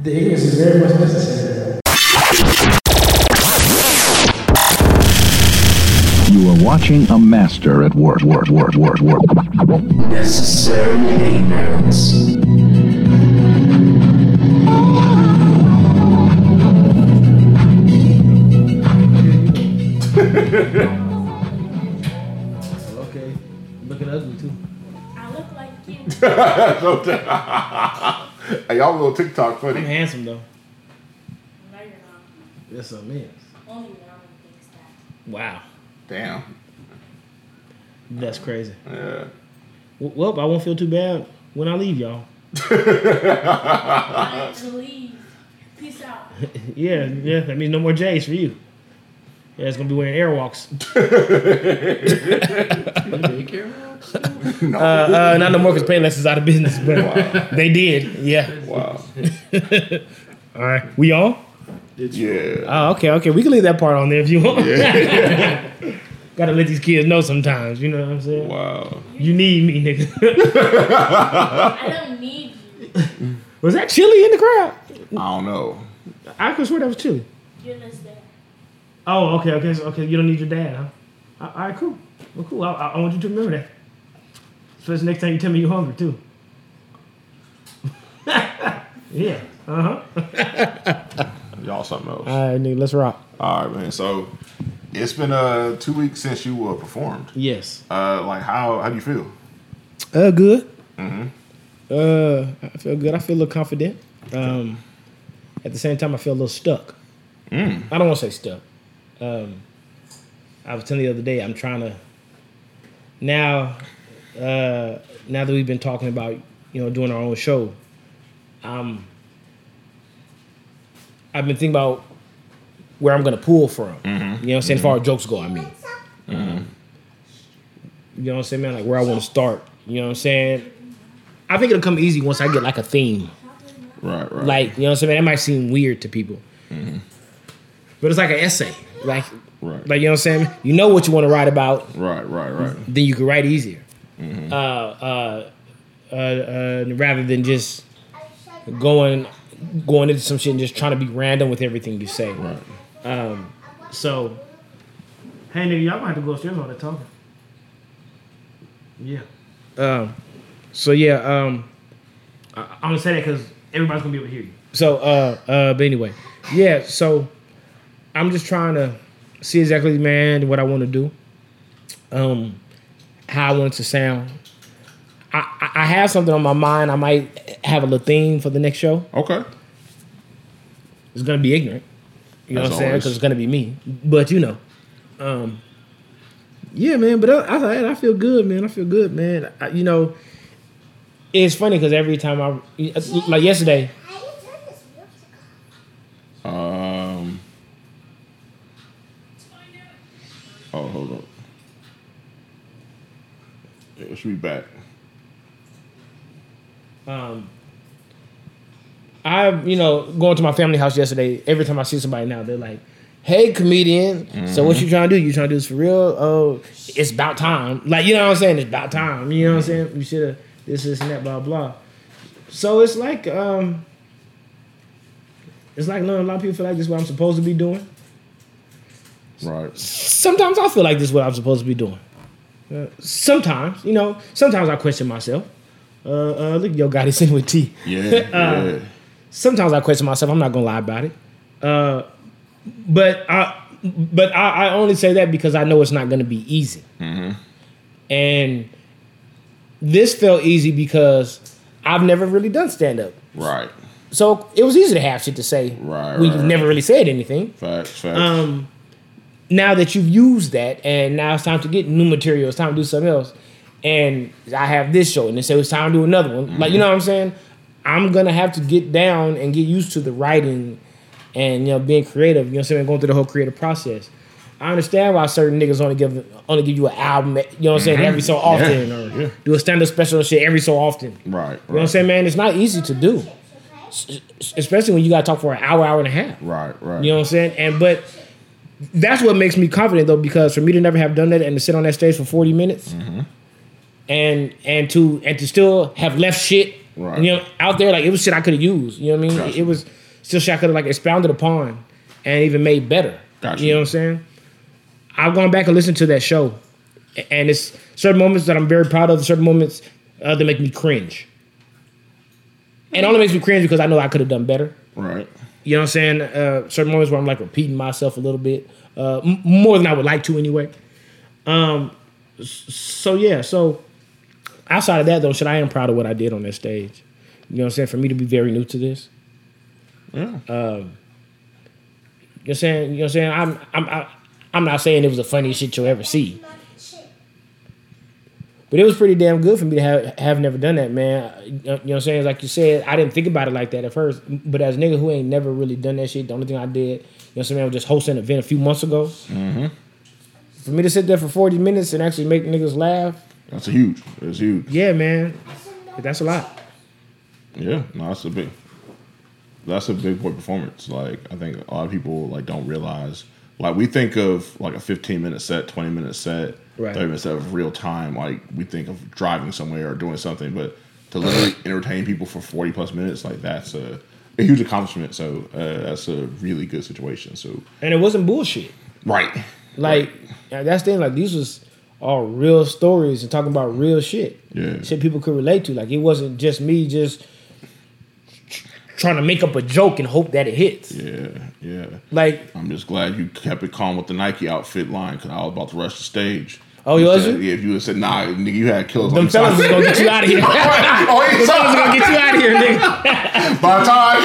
The ignorance is very much necessary. You are watching a master at work, work, work, work, work. Necessary ignorance. Okay. Looking ugly too. I look like you. hey, y'all little TikTok funny. I'm funny. handsome though. No, you're not. Yes, I'm is. Only Norman thinks that. Wow. Damn. That's crazy. Yeah. Well, I won't feel too bad when I leave y'all. I need to leave. Peace out. yeah, yeah. That means no more J's for you. Yeah, it's gonna be wearing airwalks. uh, uh, not no more because Payless is out of business, but they did. Yeah. Wow. All right. We on? Yeah. Oh, okay, okay. We can leave that part on there if you want. Gotta let these kids know sometimes. You know what I'm saying? Wow. You need me, nigga. I don't need you. was that chili in the crowd? I don't know. I could swear that was chili. You're just there. Oh, okay, okay, so, okay. You don't need your dad, huh? All all right, cool. Well, cool. I, I I want you to remember that. Especially next time you tell me you're hungry too. yeah. Uh huh. Y'all something else. All right, nigga. Let's rock. All right, man. So it's been uh two weeks since you uh, performed. Yes. Uh, like how how do you feel? Uh, good. Mm-hmm. Uh, I feel good. I feel a little confident. Um, at the same time, I feel a little stuck. Mm. I don't want to say stuck. Um, I was telling you the other day, I'm trying to now. Uh, now that we've been talking about you know doing our own show, um, I've been thinking about where I'm going to pull from. You know what I'm saying? As far as jokes go, I mean. You know what I'm saying, man? Like where I want to start. You know what I'm saying? I think it'll come easy once I get like a theme. Right, right. Like, you know what I'm saying? That might seem weird to people. But it's like an essay. Like, Right. like you know what I'm saying? You know what you want to write about, right, right, right. then you can write easier. Uh, uh, uh, uh, rather than just going going into some shit and just trying to be random with everything you say. Right. Um, so, hey nigga, y'all gonna have to go upstairs while they're talking. Yeah. Um. So yeah. Um. I, I'm gonna say that because everybody's gonna be able to hear you. So uh uh. But anyway, yeah. So I'm just trying to see exactly, man, what I want to do. Um, how I want it to sound. I, I- have something on my mind. I might have a little theme for the next show. Okay. It's gonna be ignorant. You know As what I'm saying? Because it's gonna be me. But you know, um, yeah, man. But I, I, I feel good, man. I feel good, man. I, you know, it's funny because every time I, like yesterday, Um. Oh, hold on. Yeah, it should be back. um, I, you know, going to my family house yesterday. Every time I see somebody now, they're like, "Hey, comedian. So what you trying to do? You trying to do this for real? Oh, it's about time. Like you know what I'm saying? It's about time. You know what I'm saying? You should have this, this, and that, blah, blah. So it's like, um, it's like no, a lot of people feel like this is what I'm supposed to be doing. Right. Sometimes I feel like this is what I'm supposed to be doing. Uh, sometimes, you know, sometimes I question myself. Uh, uh, look, yo, got it in with T. Yeah. Uh, yeah. sometimes I question myself. I'm not gonna lie about it. Uh, but I, but I, I only say that because I know it's not gonna be easy. And this felt easy because I've never really done stand up, Right. so it was easy to have shit to say. Right, We've right, right. never really said anything. Facts. Facts. Um, now that you've used that, and now it's time to get new material, it's time to do something else. And I have this show, and they say it's time to do another one. Like you mm-hmm. know what I'm saying? I'm gonna have to get down and get used to the writing and you know being creative. You know what I'm saying? Going through the whole creative process. I understand why certain niggas only give only give you an album. You know what I'm saying? Every mm-hmm. so often, or do a stand up special and shit every so often. You right. You know what I'm saying, man? It's not easy to do, especially when you got to talk for an hour, hour and a half. Right. Right. You know what I'm saying? And but that's what makes me confident though, because for me to never have done that and to sit on that stage for 40 minutes Mm-hmm. and and to and to still have left shit Right. You know, out there like it was shit I could have used. You know what I mean? Gotcha. It was still shit I could have like expounded upon and even made better. Gotcha. You know what I'm saying? I've gone back and listened to that show, and it's certain moments that I'm very proud of. Certain moments uh, that make me cringe. And it only makes me cringe because I know I could have done better. Right. You know what I'm saying? Uh, certain moments where I'm like repeating myself a little bit, uh, m- more than I would like to anyway. Um, so yeah, so outside of that though, shit, I am proud of what I did on that stage. You know what I'm saying? For me to be very new to this. Yeah. Um, you know what I'm saying? You know what I'm saying? I'm I'm I, I'm not saying it was the funniest shit you'll ever see. But it was pretty damn good for me to have have never done that, man. You know, what I'm saying? Like you said, I didn't think about it like that at first. But as a nigga who ain't never really done that shit, the only thing I did, you know what I'm saying, I was just hosting an event a few months ago. Mm-hmm. For me to sit there for 40 minutes and actually make niggas laugh, That's a huge. That's huge. yeah, man, that's a lot. Yeah, no, that's a big. That's a big boy performance. Like I think a lot of people like don't realize. Like we think of like a 15 minute set, 20 minute set, Right. 30 minute set of real time. Like we think of driving somewhere or doing something, but to literally entertain people for 40 plus minutes, like that's a, a huge accomplishment. So uh, that's a really good situation. So And it wasn't bullshit. right, Like and that's the thing. Like these was all real stories and talking about real shit. Yeah. shit people could relate to. Like it wasn't just me just trying to make up a joke and hope that it hits. yeah, yeah. Like I'm just glad you kept it calm with the Nike outfit line because I was about to rush the stage. Oh, you was said? Yeah, if you had said nah, nigga, you had killers on them the fellas is gonna get you out of here. them oh, yeah, fellas gonna get you out of here, nigga. By the time.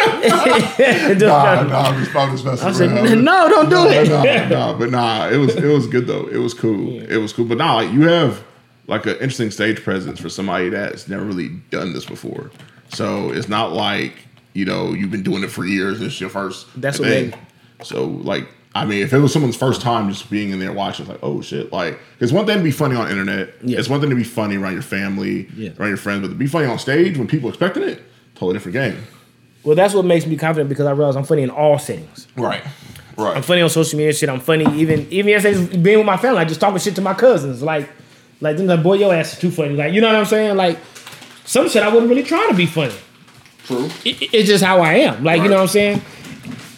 Nah, nah, I'm just, I'm just messing I said, around. no, don't do it. nah, nah, but nah, it was it was good though. It was cool. It was cool. But nah, like you have like an interesting stage presence for somebody that's never really done this before. So it's not like you know you've been doing it for years. It's your first. That's what thing. made- So like. I mean, if it was someone's first time just being in there watching, it's like, oh shit! Like, it's one thing to be funny on internet. Yeah. It's one thing to be funny around your family, Yeah. around your friends, but to be funny on stage when people expecting it, totally different game. Well, that's what makes me confident because I realize I'm funny in all settings. Right. Right. I'm funny on social media shit. I'm funny even even if it's being with my family, like just talking shit to my cousins. Like like them like boy, your ass is too funny. Like you know what I'm saying? Like some shit I wasn't really trying to be funny. True. It- it- it's just how I am. Like you know what I'm saying?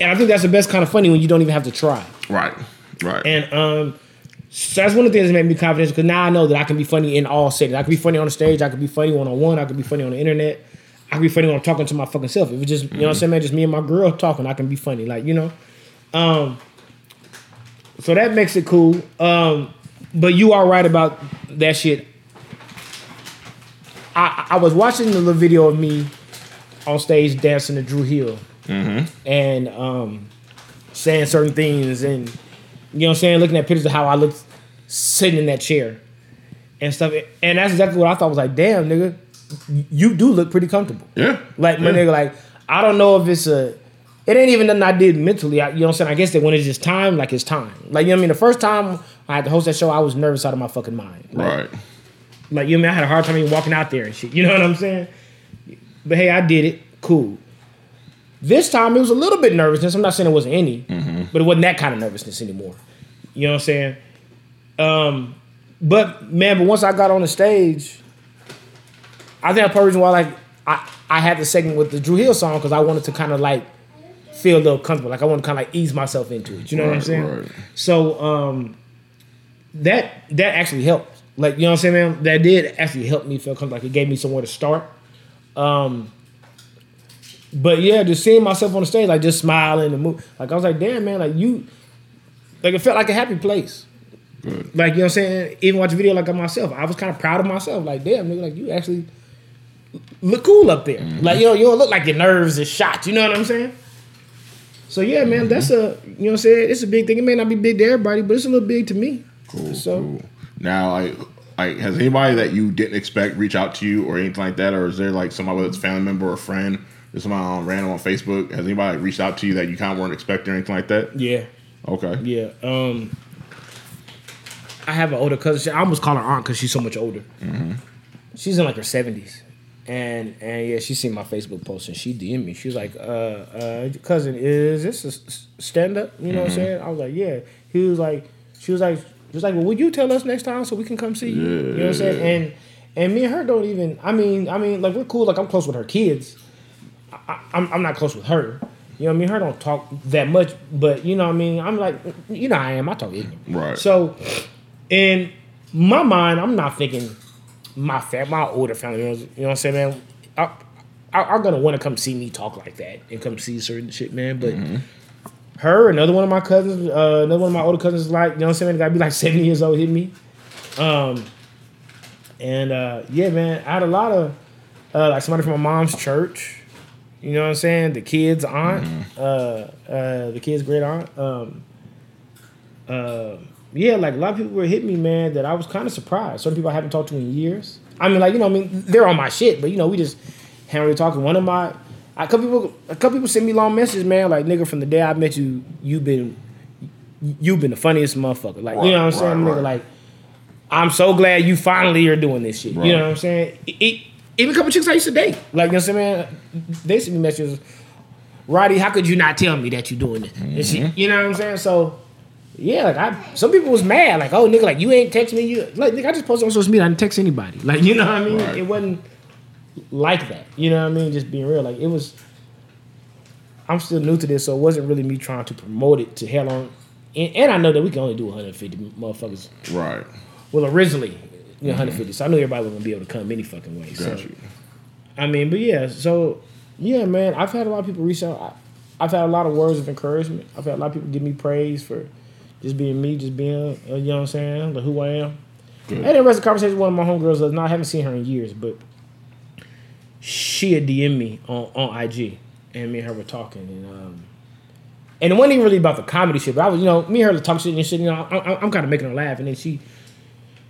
And I think that's the best kind of funny when you don't even have to try. Right. Right. And um, so that's one of the things that made me confident because now I know that I can be funny in all settings. I can be funny on the stage. I can be funny one on one. I can be funny on the internet. I can be funny when I'm talking to my fucking self. If it's just you know what I'm saying, man, just me and my girl talking, I can be funny. Like you know, um, so that makes it cool. Um, but you are right about that shit. I I was watching the little video of me on stage dancing to Dru Hill and um, saying certain things and you know what I'm saying, looking at pictures of how I looked sitting in that chair and stuff. And that's exactly what I thought was like, damn, nigga, you do look pretty comfortable. yeah. Like my Yeah. nigga, like I don't know if it's a. It ain't even nothing I did mentally. I, you know what I'm saying? I guess that when it's just time, like it's time. Like you know what I mean. The first time I had to host that show, I was nervous out of my fucking mind. Like, Right. like you know, what I, mean? I had a hard time even walking out there and shit. You know what I'm saying? But hey, I did it. Cool. This time it was a little bit nervousness. I'm not saying it wasn't any, but it wasn't that kind of nervousness anymore. You know what I'm saying? Um, but man, but once I got on the stage, I think that's part of the reason why like I, I had the segment with the Dru Hill song because I wanted to kind of like feel a little comfortable. Like I want to kind of like ease myself into it. You know what I'm saying? right. So um, that that actually helped. Like you know what I'm saying, man. That did actually help me feel comfortable. Like it gave me somewhere to start. Um, but yeah, just seeing myself on the stage, like just smiling and move. Like I was like, damn man, like you, like it felt like a happy place. Like you know what I'm saying. Even watch a video like of myself, I was kind of proud of myself. Like damn, nigga, like you actually look cool up there. Mm-hmm. Like you know, you don't look like your nerves is shot. You know what I'm saying? So yeah, man, that's a you know what I'm saying. It's a big thing. It may not be big to everybody, but it's a little big to me. Cool. So cool. Now, I. like, has anybody that you didn't expect reach out to you or anything like that, or is there like somebody whether it's family member or friend, or somebody on random on Facebook? Has anybody reached out to you that you kind of weren't expecting or anything like that? yeah, Okay. yeah. Um, I have an older cousin. I almost call her aunt because she's so much older. She's in like her seventies, and and yeah, she seen my Facebook post and she DM'd me. She was like, uh, uh, cousin, is this a stand up? You know what I'm saying? I was like, yeah. He was like, she was like, she was like, well, would you tell us next time so we can come see you? you know what I'm saying? And And me and her don't even. I mean, I mean, like we're cool. Like I'm close with her kids. I, I'm I'm not close with her. You know, what I mean, her don't talk that much, but you know, what I mean, I'm like, you know, I am. I talk ignorant. Right. So, in my mind, I'm not thinking my fam, my older family members. You know what I'm saying, man? I, I, are gonna want to come see me talk like that and come see certain shit, man. But her, another one of my cousins, uh, another one of my older cousins, like you know what I'm saying, gotta be like 70 years old, hit me. Um, and uh, yeah, man, I had a lot of uh, like somebody from my mom's church. You know what I'm saying? The kid's aunt, uh, uh, the kid's great aunt. Um, uh, yeah, like a lot of people were hitting me, man. That I was kind of surprised. Some people I haven't talked to in years. I mean, like you know, I mean, they're on my shit, but you know, we just haven't really talked. One of my, a couple people, a couple people send me long messages, man. Like nigga, from the day I met you, you've been, you've been the funniest motherfucker. Like you know what I'm saying, Right, nigga. Like I'm so glad you finally are doing this shit. Right. You know what I'm saying? It, it- even a couple chicks I used to date, like you know what I'm saying, man. They send me messages. Roddy, how could you not tell me that you're doing this? And she, Mm-hmm. you know what I'm saying? So, yeah, like I, some people was mad, like, oh nigga, like you ain't text me. You like, nigga, I just posted on social media. I didn't text anybody. Like, you know what I mean? Right. It wasn't like that. You know what I mean? Just being real. Like it was. I'm still new to this, so it wasn't really me trying to promote it to hell on. And, and I know that we can only do 150 motherfuckers. Right. Well, originally, know, 150. So I knew everybody was gonna be able to come any fucking way. So. Got you. I mean, but yeah, so yeah, man, I've had a lot of people reach out. I, I've had a lot of words of encouragement. I've had a lot of people give me praise for just being me, just being, uh, you know what I'm saying, like who I am. I had a rest of the conversation with one of my homegirls. last night. I haven't seen her in years, but she had DM me on, on IG, and me and her were talking, and um, and it wasn't even really about the comedy shit. But I was, you know, me and her talk shit and shit. You know, I, I, I'm kind of making her laugh, and then she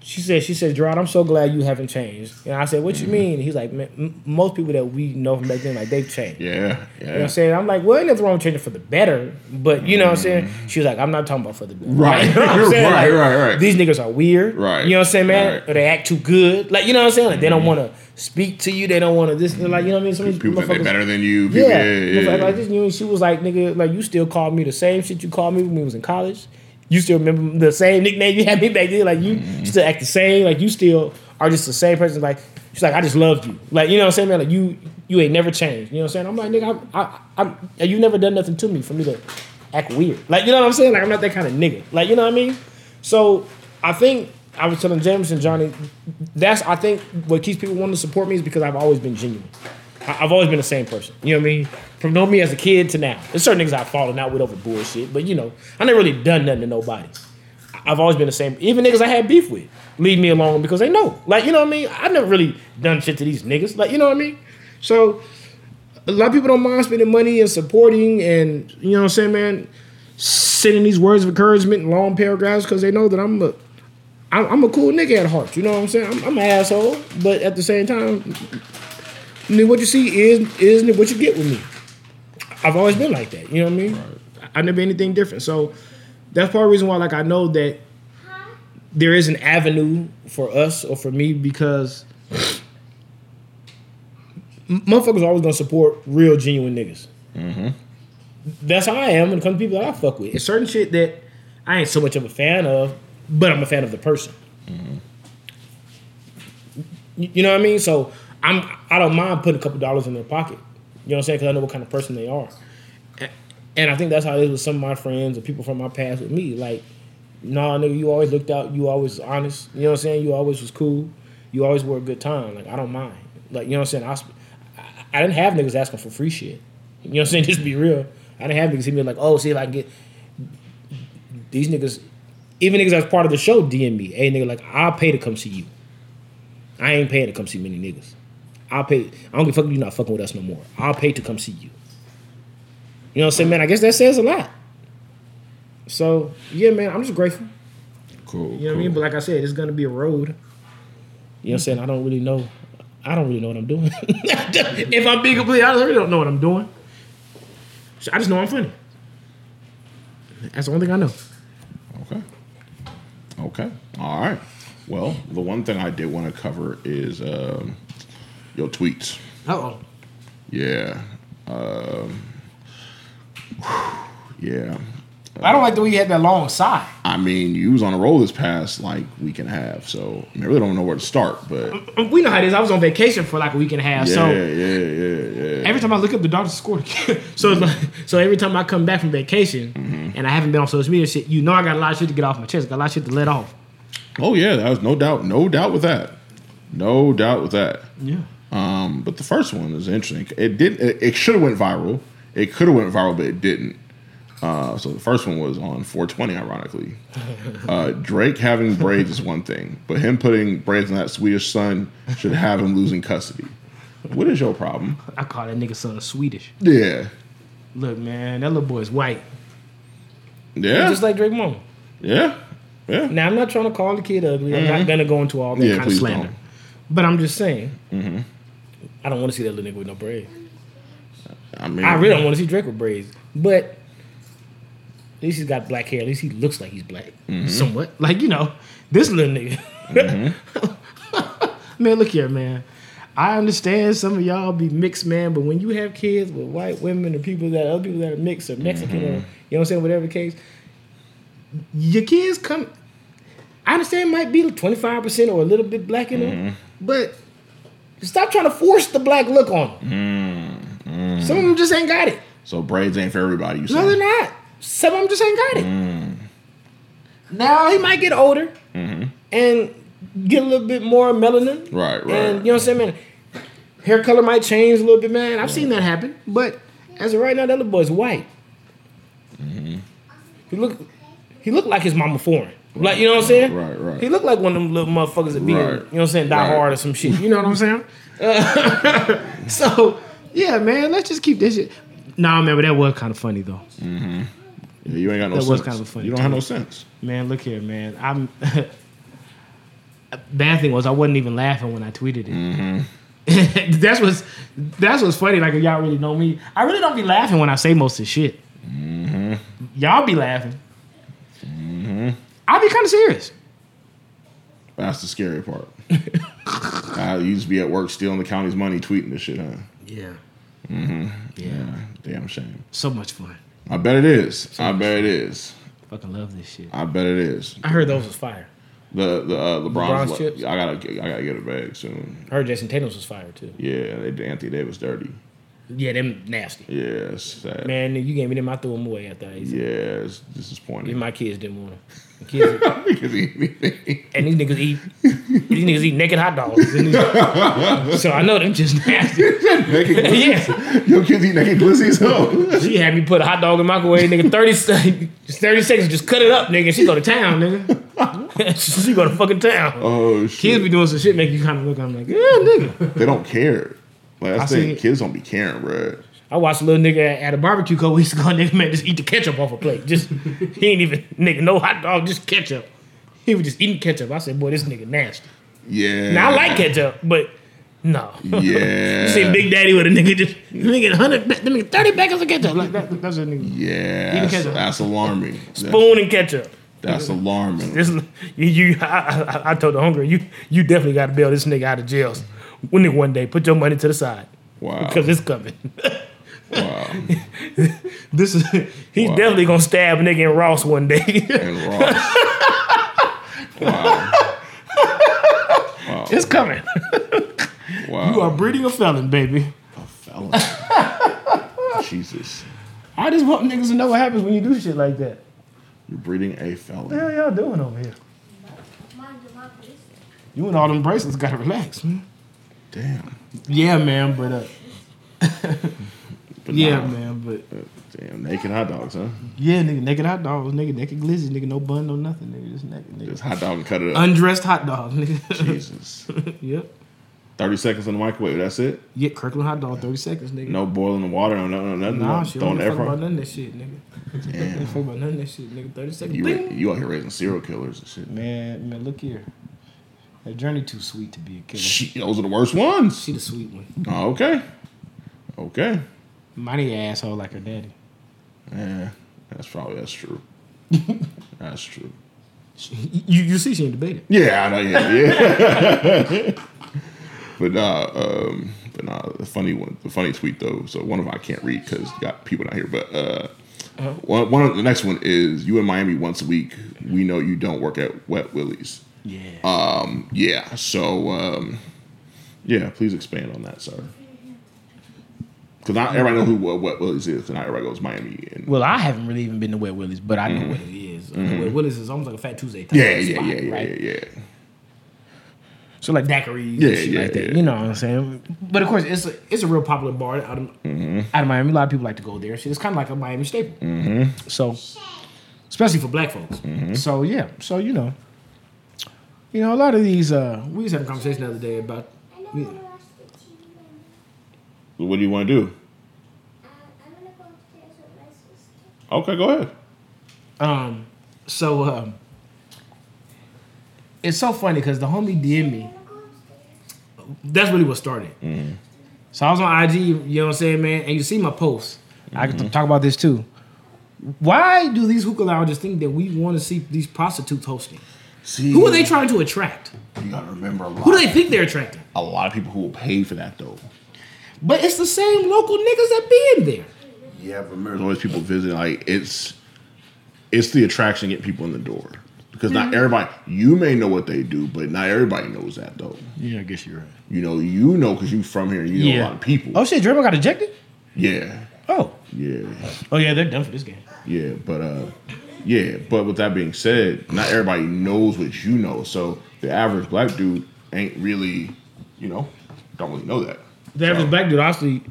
she said, she said, Gerard, I'm so glad you haven't changed. And I said, what you mm-hmm. mean? He's like, man, m- most people that we know from back then, like they've changed. Yeah. You know what Yeah. I'm saying? I'm like, well, ain't nothing wrong with changing for the better, but you know what I'm mm-hmm. saying? She was like, I'm not talking about for the better. Right. You know what I'm saying? Right, Like, right, right. These niggas are weird. Right. You know what I'm saying, man? Right. Or they act too good. Like, you know what I'm saying? Like, they don't mm-hmm. want to speak to you. They don't want to this. Like, you know what I mean? Some People think they motherfuckers- better than you. People, yeah, yeah, yeah, yeah. Like this, you know, she was like, nigga, like you still call me the same shit you called me when we was in college. You still remember the same nickname you had me back then. Like you Mm-hmm. still act the same. Like you still are just the same person. Like she's like, I just loved you. Like you know what I'm saying, man. Like you, you ain't never changed. You know what I'm saying? I'm like, nigga, I, I, I'm, you never done nothing to me for me to act weird. Like you know what I'm saying? Like I'm not that kind of nigga. Like you know what I mean? So I think I was telling James and Johnny, that's I think what keeps people wanting to support me is because I've always been genuine. I- I've always been the same person. You know what I mean? From knowing me as a kid to now. There's certain niggas I've fallen out with over bullshit, but you know, I never really done nothing to nobody. I've always been the same. Even niggas I had beef with leave me alone because they know. Like, you know what I mean? I've never really done shit to these niggas. Like, you know what I mean? So a lot of people don't mind spending money and supporting and you know what I'm saying, man, sending these words of encouragement in long paragraphs because they know that I'm a I'm a cool nigga at heart. You know what I'm saying? I'm, I'm an asshole, but at the same time, Mean, what you see is is what you get with me. I've always been like that. You know what I mean? I never been anything different. So that's part of the reason why, like, I know that there is an avenue for us or for me because motherfuckers always gonna support real, genuine niggas. Mm-hmm. That's how I am when it comes to people that I fuck with. It's certain shit that I ain't so much of a fan of, but I'm a fan of the person. Mm-hmm. You you know what I mean? So I'm I don't mind putting a couple dollars in their pocket. You know what I'm saying? Because I know what kind of person they are. And I think that's how it is with some of my friends or people from my past with me. Like, nah, nigga, you always looked out. You always honest. You know what I'm saying? You always was cool. You always were a good time. Like, I don't mind. Like, you know what I'm saying? I, I, I didn't have niggas asking for free shit. You know what I'm saying? Just be real. I didn't have niggas hit me like, oh, see if I can get these niggas. Even niggas that's part of the show DM me. Hey, nigga, like, I'll pay to come see you. I ain't paying to come see many niggas. I'll pay. I don't give a fuck if you not fucking with us no more. I'll pay to come see you. You know what I'm saying, man? I guess that says a lot. So yeah, man, I'm just grateful. Cool. You know what I mean? But like I said, it's gonna be a road. You know what I'm saying? I don't really know. I don't really know what I'm doing. if I'm being completely honest, I really don't know what I'm doing. So I just know I'm funny. That's the only thing I know. Okay. Okay. All right. Well, the one thing I did want to cover is um, your tweets. Uh oh. Yeah. Um, yeah. I don't like the way you had that long sigh. I mean, you was on a roll this past like week and a half, so I, mean, I really don't know where to start. But We know how it is. I was on vacation for like a week and a half, yeah, so yeah, yeah, yeah. every time I look up, the doctor scored. so it's like, so every time I come back from vacation Mm-hmm. and I haven't been on social media shit, you know I got a lot of shit to get off my chest. Got a lot of shit to let off. Oh yeah, that was no doubt, no doubt with that, no doubt with that. Yeah. Um, but the first one is interesting. It did. It, it should have went viral. It could have went viral, but it didn't. Uh, so the first one was on 420, ironically. Uh, Drake having braids is one thing, but him putting braids on that Swedish son should have him losing custody. What is your problem? I call that nigga son a Swedish. Yeah, Look, man, that little boy is white. yeah, Just like Drake Mama. yeah, yeah. Now I'm not trying to call the kid ugly. I'm not gonna go into all that Mm-hmm. Yeah, kind of slander. don't. But I'm just saying. I don't want to see that little nigga with no braids. I mean, I really don't want to see Drake with braids. But at least he's got black hair. At least he looks like he's black. Mm-hmm. Somewhat. Like, you know, this little nigga. man, look here, man. I understand some of y'all be mixed, man, but when you have kids with white women or people that other people that are mixed or Mexican Mm-hmm. or you know what I'm saying, whatever the case, your kids come I understand it might be twenty five percent or a little bit black in them, Mm-hmm. but stop trying to force the black look on them. Mm-hmm. Some of them just ain't got it. so braids ain't for everybody. You No, they're not. Some of them just ain't got it. Mm. Now he might get older Mm-hmm. and get a little bit more melanin. Right, right. And you know what I'm saying, man? Hair color might change a little bit, man. I've seen that happen. But as of right now, that little boy's white. Mm-hmm. He look he looked like his mama foreign. Like, you know what I'm saying? Right, right. He looked like one of them little motherfuckers that be, Right. you know what I'm saying, die Right. hard or some shit. You know what I'm saying? Uh, so, yeah, man, let's just keep this shit. Nah, man, but that was kind of funny though. Mm-hmm. Yeah, you ain't got no That sense. was kind of funny You don't have no sense. Man, look here, man. I'm. Bad thing was I wasn't even laughing when I tweeted it. Mm-hmm. that's what's that's what's funny. Like y'all really know me, I really don't be laughing when I say most of the shit. Mm-hmm. Y'all be laughing. I'll be kind of serious. That's the scary part. I used to be at work stealing the county's money, tweeting this shit, huh? Yeah. Mm-hmm. Yeah, damn shame. So much fun. I bet it is. I bet it is. Fucking love this shit. I bet it is. I heard those was fire. The the uh, LeBron's, LeBron's chips? I gotta get- I gotta get a bag soon. I heard Jayson Tatum's was fire too. Yeah, they did Anthony Davis dirty. Yeah, them nasty. Yeah, it's sad. Man, you gave me them. I threw them away after I ate. Yeah, it's disappointing. Even my kids didn't want them. The Kids, Because he- and these niggas eat. These niggas eat naked hot dogs. so I know them just nasty. naked yeah. Your kids eat naked pussies, huh? She had me put a hot dog in the microwave, nigga. 30, just 30 seconds, just cut it up, nigga. She go to town, nigga. she go to fucking town. Oh shit. Kids be doing some shit, make you kind of look. I'm like, yeah, nigga. they don't care. Like I that's the Kids don't be caring, bro. I watched a little nigga at a barbecue a couple weeks ago. Nigga, man, just eat the ketchup off a plate. Just he ain't even nigga, no hot dog, just ketchup. He was just eating ketchup. I said, boy, this nigga nasty. Yeah. Now I like ketchup, but no. Yeah. you see Big Daddy with a nigga just nigga hundred, nigga thirty packets of ketchup. Like that, that's a nigga Yeah, Eating that's, ketchup. that's alarming. Spoon and ketchup. that's alarming. This you, you I, I, I told the hunger you you definitely got to bail this nigga out of jail. When nigga one day put your money to the side Wow. because it's coming. wow. this is he's Wow. definitely gonna stab a nigga in Ross one day. And Ross. wow. it's coming. Wow. You are breeding a felon, baby. A felon. Jesus. I just want niggas to know what happens when you do shit like that. You're breeding a What the felon. hell y'all doing over here? Mind your mouth. You and all them bracelets gotta relax, man. Damn. Yeah, man, but uh, But yeah, nah. man, but Uh, Damn, naked hot dogs, huh? yeah, nigga, naked hot dogs, nigga, naked glizzy, nigga, no bun, no nothing, nigga, just naked, nigga. Just hot dog and cut it up. Undressed hot dog, nigga. Jesus. yep. 30 seconds in the microwave, that's it? Yeah, Kirkland hot dog, thirty seconds, nigga. No boiling the water, no, no, no nothing. Nah, shit, don't fuck about none of that shit, nigga. Damn. Don't fuck about none of that shit, nigga. Thirty seconds. You, you out here raising serial killers and shit. Man, man, look here. That journey too sweet to be a killer. Shit, those are the worst ones. She the sweet one. Oh, okay. Okay. Mighty asshole like her daddy. Yeah, that's probably that's true. that's true. She, you you see she ain't debated. Yeah, I know. Yeah, yeah. but nah, um, but nah. The funny one, the funny tweet though. So one of them I can't read because got people not here. But uh, One, one of the next one is you in Miami once a week. We know you don't work at Wet Willie's. Yeah. Um, yeah. So, um, yeah. Please expand on that, sir. Because not everybody know who what Wet Willie's is, and not everybody goes Miami. And well, I haven't really even been to Wet Willie's, but I know what it is. Uh, Wet Willie's is almost like a Fat Tuesday type yeah, yeah, spot, yeah, yeah, right? yeah, yeah. So like daiquiris Yeah, and shit yeah, like that. yeah. You know what I'm saying? But of course, it's a it's a real popular bar out of Mm-hmm. out of Miami. A lot of people like to go there. Shit, It's kind of like a Miami staple. Mm-hmm. So, especially for black folks. So yeah. So you know, you know, a lot of these. uh We was having a conversation the other day about. I know Yeah. I'm gonna watch the TV then. What do you want to do? Uh, go upstairs with my sister. Okay, go ahead. Um. So um. It's so funny because the homie DM me. I'm gonna go upstairs. that's really what started. So I was on IG, you know what I'm saying, man, and you see my posts. I can talk about this too. Why do these hookah lounges think that we want to see these prostitutes hosting? See, Who are they trying to attract? You gotta remember a lot. Who do they think they're attracting? a lot of people who will pay for that though. But it's the same local niggas that be in there. Yeah, but remember, there's always people visiting. Like it's, it's the attraction to get people in the door. Because not everybody, you may know what they do, but not everybody knows that though. Yeah, I guess you're right. You know, you know because you from here, and you know a lot of people. Oh shit, Draymond got ejected? Yeah, Oh. yeah, Oh yeah, they're done for this game. yeah. But uh, yeah. But with that being said, not everybody knows what you know. So the average black dude ain't really, you know, don't really know that. The average So- black dude honestly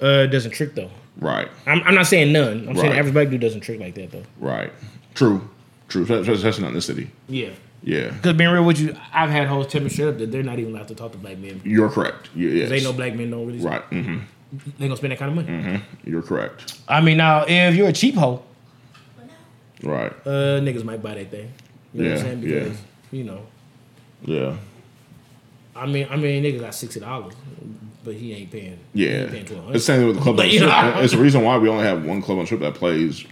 uh, doesn't trick though. Right, I'm, I'm not saying none. I'm saying Right. the average black dude doesn't trick like that though. right. True, true. Especially not in the city. Yeah. Yeah, Because being real with you, I've had hoes tell me straight up that they're not even allowed to talk to black men. you're correct. Yeah, yes. They know black men don't really. Right. hmm They gonna spend that kind of money. You're correct. I mean, now if you're a cheap hoe, Right. uh, niggas might buy that thing. You know what I'm Yeah, saying? yeah. Because you know, Yeah. I mean, I mean, nigga got sixty dollars, but he ain't paying. he Yeah. ain't paying It's the same with the club But, on you know- It's the reason why we only have one club on trip that plays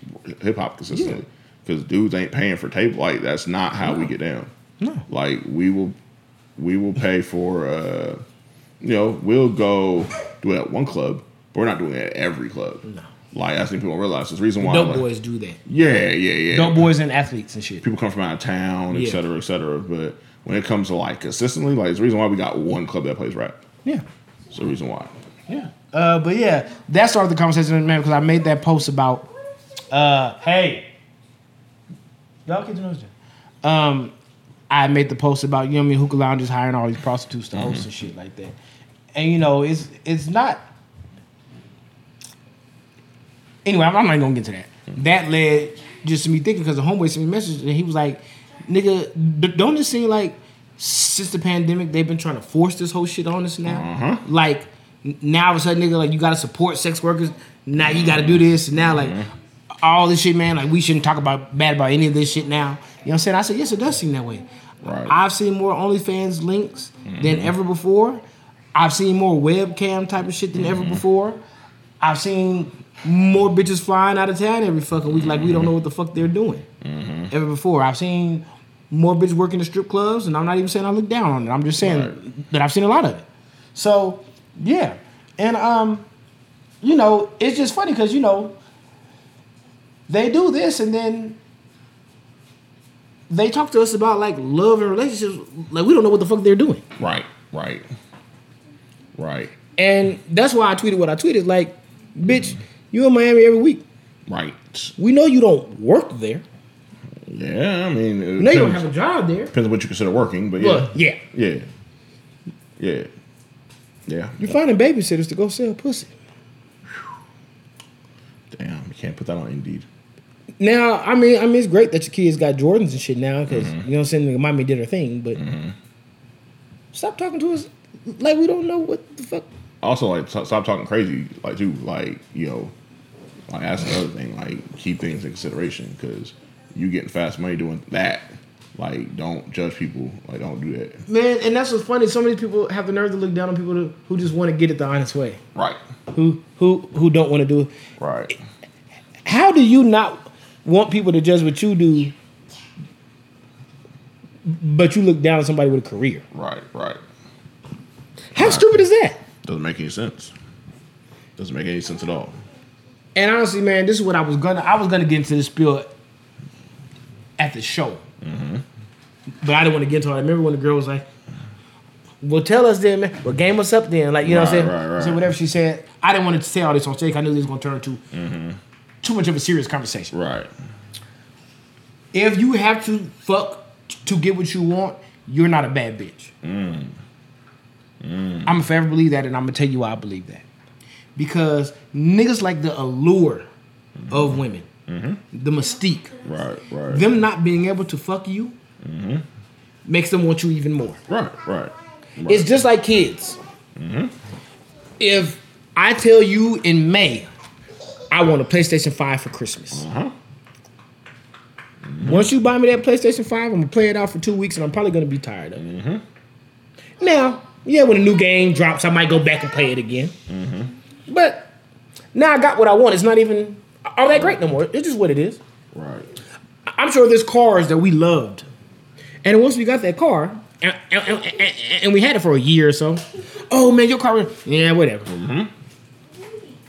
hip hop consistently. Because dudes ain't paying for table. Like that's not how we get down. No. Like we will, we will pay for. uh You know, we'll go do it at one club, but we're not doing it at every club. No. Like I think people don't realize. The reason why. Dope like- boys do that. Yeah, yeah, yeah. Dope boys and athletes and shit. people come from out of town, et Yeah. cetera, et cetera. But when it comes to like consistently, like it's the reason why we got one club that plays rap. Yeah. It's the reason why. Yeah. Uh, but yeah, that started the conversation, man, because I made that post about, uh, hey, y'all kids know. Um, I made the post about you know I mean hookah lounges hiring all these prostitutes to host and shit like that, and you know it's it's not. Anyway, I'm I'm not gonna get to that. That led just to me thinking because the homeboy sent me a message and he was like, "Nigga, don't it seem like since the pandemic they've been trying to force this whole shit on us now? Uh-huh. Like now all of a sudden, nigga, like you gotta support sex workers. Now you gotta do this. And now like mm-hmm. all this shit, man. Like we shouldn't talk about bad about any of this shit now. You know what I'm saying? I said yes, it does seem that way. Right. I've seen more OnlyFans links than mm-hmm. ever before. I've seen more webcam type of shit than ever mm-hmm. before. I've seen more bitches flying out of town every fucking week like we don't know what the fuck they're doing. Ever before. I've seen more bitches working the strip clubs, and I'm not even saying I look down on it. I'm just saying Right. that I've seen a lot of it. So yeah, and um, you know, it's just funny because you know they do this, and then they talk to us about like love and relationships, like we don't know what the fuck they're doing. Right, right, right, And that's why I tweeted what I tweeted. Like, bitch, you in Miami every week. right. We know you don't work there. Yeah, I mean, it We know you don't have a job there. depends on what you consider working, but yeah, Well, yeah. yeah, yeah, yeah. You're finding babysitters to go sell pussy. Damn, you can't put that on Indeed. Now, I mean, I mean, it's great that your kids got Jordans and shit now because Mm-hmm. you know what I'm saying. Mommy did her thing, but stop talking to us like we don't know what the fuck. Also, like, stop, stop talking crazy, like, too, like, you know, like that's another thing. Like, keep things in consideration because you getting fast money doing that. Like, don't judge people. Like, don't do that. Man, and that's what's funny. So many people have the nerve to look down on people who, who just want to get it the honest way, Right, who who who don't want to do it. right. How do you not want people to judge what you do, but you look down on somebody with a career? Right, right. How stupid is that? Doesn't make any sense. Doesn't make any sense at all. And honestly, man, this is what I was gonna. I was gonna get into this spiel at the show, mm-hmm. but I didn't want to get into it. I remember when the girl was like, "Well, tell us then, man. Well, game us up then." Like you know what I'm saying? right, right. So whatever she said, I didn't want to say all this on stage. I knew this was gonna turn into mm-hmm. too much of a serious conversation. Right. If you have to fuck to get what you want, you're not a bad bitch. Mm. Mm. I'm gonna forever believe that, and I'm gonna tell you why I believe that. Because niggas like the allure of mm-hmm. women, mm-hmm. the mystique, Right. Right. them not being able to fuck you mm-hmm. makes them want you even more. right. Right. It's just like kids. If I tell you in May, I want a PlayStation 5 for Christmas. Uh-huh. Once you buy me that PlayStation 5, I'm gonna play it out for two weeks and I'm probably gonna be tired of it. Now, yeah, when a new game drops, I might go back and play it again. But now I got what I want. It's not even all that great no more. It's just what it is. Right. I'm sure there's cars that we loved, and once we got that car, and, and, and- and we had it for a year or so. Oh man, your car, yeah, whatever. Mm-hmm.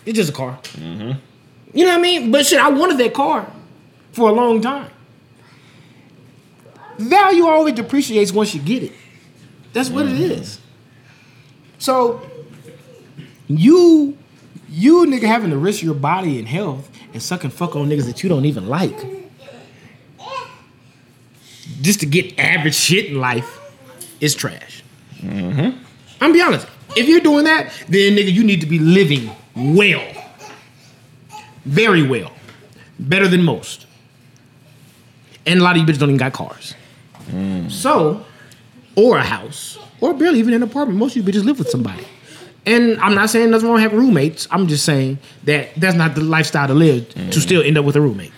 It's just a car. Mm-hmm. You know what I mean? But shit, I wanted that car for a long time. Value always depreciates once you get it. That's what it mm-hmm. is. So you, you nigga having to risk your body and health and sucking fuck on niggas that you don't even like just to get average shit in life is trash. Mm-hmm. I'm be honest. If you're doing that, then nigga, you need to be living well, very well, better than most. And a lot of you bitches don't even got cars. Mm. So, or a house, or barely even an apartment. Most of you bitches live with somebody. And I'm not saying nothing wrong with having roommates. I'm just saying that that's not the lifestyle to live to still end up with a roommate.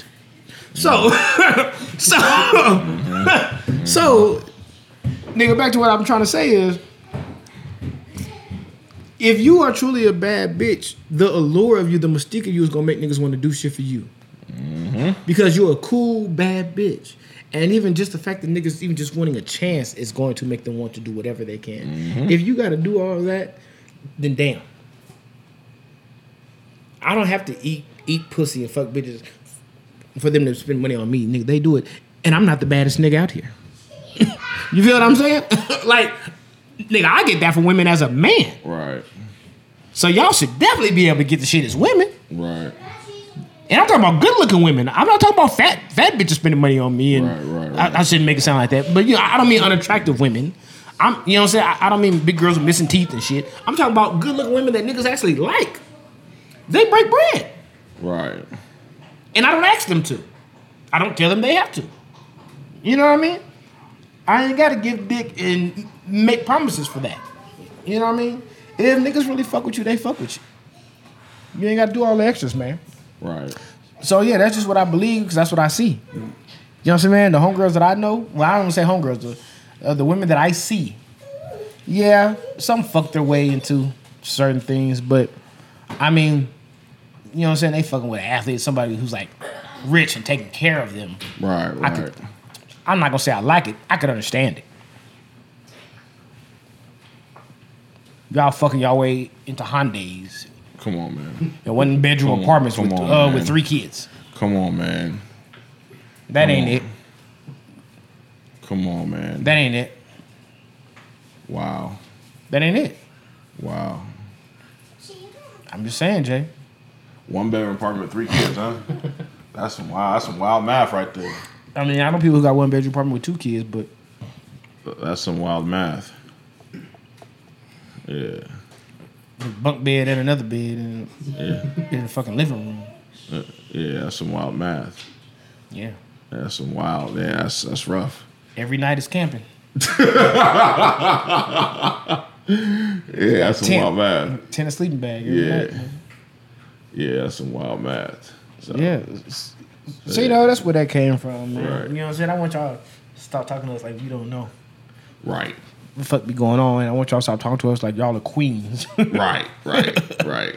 So, so, so, nigga, back to what I'm trying to say is, if you are truly a bad bitch, the allure of you, the mystique of you is gonna make niggas want to do shit for you. Mm-hmm. Because you're a cool, bad bitch. And even just the fact that niggas even just wanting a chance is going to make them want to do whatever they can. Mm-hmm. If you gotta do all that, then damn. I don't have to eat eat pussy and fuck bitches for them to spend money on me. Nigga, they do it. And I'm not the baddest nigga out here. you feel what I'm saying? like, nigga, I get that from women as a man. Right. So y'all should definitely be able to get the shit as women. Right. And I'm talking about good looking women. I'm not talking about fat fat bitches spending money on me. And Right, right, right. I, I shouldn't make it sound like that. But you know, I don't mean unattractive women. I'm you know what I'm saying? I, I don't mean big girls with missing teeth and shit. I'm talking about good looking women that niggas actually like. They break bread. Right. And I don't ask them to. I don't tell them they have to. You know what I mean? I ain't gotta give dick and make promises for that. You know what I mean? If niggas really fuck with you, they fuck with you. You ain't gotta do all the extras, man. Right. So yeah, that's just what I believe because that's what I see. You know what I'm saying, man? The homegirls that I know, well, I don't say homegirls, uh, the women that I see, yeah, some fuck their way into certain things, but I mean, you know what I'm saying? They fucking with an athlete, somebody who's like rich and taking care of them. Right. I Right. could, I'm not gonna say I like it. I could understand it. Y'all fucking y'all way into Hyundai's Come on, man. and one bedroom Come apartments come with on, uh, with three kids. Come on, man. That Come ain't on. it. Come on, man. That ain't it. Wow. That ain't it. Wow. I'm just saying, Jay. One bedroom apartment, three kids, huh? That's some wild. That's some wild math right there. I mean, I know people who got one bedroom apartment with two kids, but That's some wild math. Yeah. bunk bed and another bed in, Yeah. in the fucking living room. Uh, yeah. That's some wild math. Yeah. That's some wild. Yeah. That's that's rough. Every night is camping. Yeah. That's some Ten. wild math. Tent a sleeping bag Yeah. night. Yeah. That's some wild math. So, Yeah. So you know that's where that came from, man. Right. You know what I'm saying? I want y'all to stop talking to us like we don't know Right. what the fuck be going on. I want y'all to stop talking to us like y'all are queens. Right. Right. right.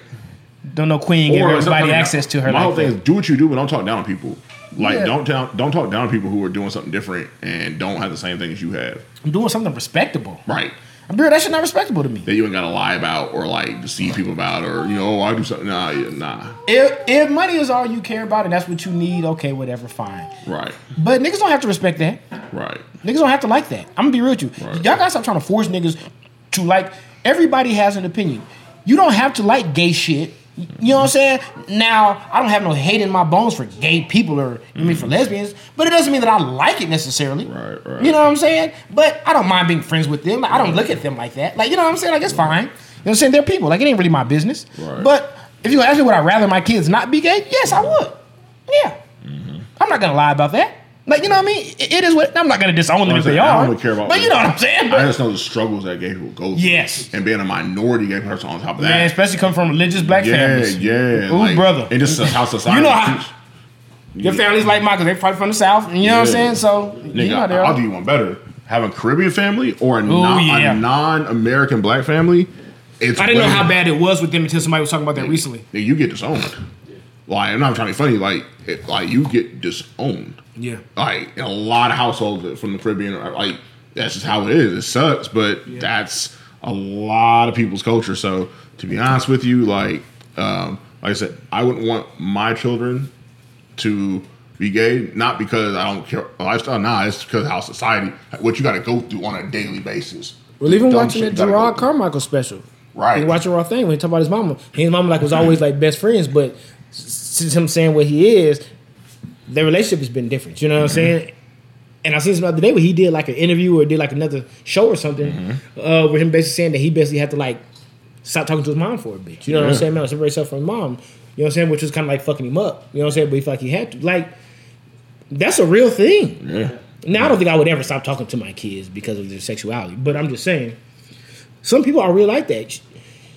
don't know queen give everybody access to her. My like whole thing that. is do what you do, but don't talk down on people. Like Yeah. don't tell, don't talk down to people who are doing something different and don't have the same thing as you have. I'm doing something respectable. Right. I'm real. That shit not respectable to me. that you ain't gotta lie about or like deceive people about or you know, oh, I do something. Nah, yeah, nah. If if money is all you care about and that's what you need, okay, whatever, fine. Right, But niggas don't have to respect that. right. Niggas don't have to like that. I'm gonna be real with you. Right. Y'all gotta stop trying to force niggas to like. Everybody has an opinion. You don't have to like gay shit. You know what I'm saying? Now, I don't have no hate in my bones for gay people or I mean for lesbians, but it doesn't mean that I like it necessarily. Right, right. You know what I'm saying? But I don't mind being friends with them. Like, I don't look at them like that. Like, you know what I'm saying? Like, it's fine. You know what I'm saying? They're people. Like, it ain't really my business. Right. But if you ask me would I rather my kids not be gay? Yes, I would. Yeah. Mm-hmm. I'm not gonna lie about that. Like, you know what I mean? It- it is what I'm not gonna disown them if they saying, I don't care about but you know what I'm saying? I just know the struggles that gay people go through. Yes. And being a minority gay person on top of that. Man, especially coming from religious black yeah, families. yeah. Ooh, brother. And this is how society You know how- teach- Your family's like mine because they probably from the south. And you know what I'm saying? So, Nigga, you know, they're- I'll do you one better. Have a Caribbean family or a, non, yeah. a non-American black family. It's I didn't know how bad it was with them until somebody was talking about that recently. Nigga, you get disowned. Like, I'm not trying to be funny. Like, it, like you get disowned. Yeah. Like in a lot of households from the Caribbean, are like that's just how it is. It sucks, but that's a lot of people's culture. So to be honest with you, like, um, like I said, I wouldn't want my children to be gay, not because I don't care lifestyle. Nah, it's because of how society, what you got to go through on a daily basis. Well, even watching shit that you gotta go Jerrod. Carmichael special. Right. He watching Raw thing when he talk about his mama. His mama like was always like best friends, but since him saying what he is, their relationship has been different. You know what I'm mm-hmm. saying? And I seen some other day where he did like an interview or did like another show or something, mm-hmm. uh, with him basically saying that he basically had to like stop talking to his mom for a bit. You know what I'm saying? Man, separate himself from his mom. You know what I'm saying? Which was kind of like fucking him up. You know what I'm saying? But he felt like he had to. Like, that's a real thing. Yeah. Now I don't think I would ever stop talking to my kids because of their sexuality, but I'm just saying, some people are really like that. She,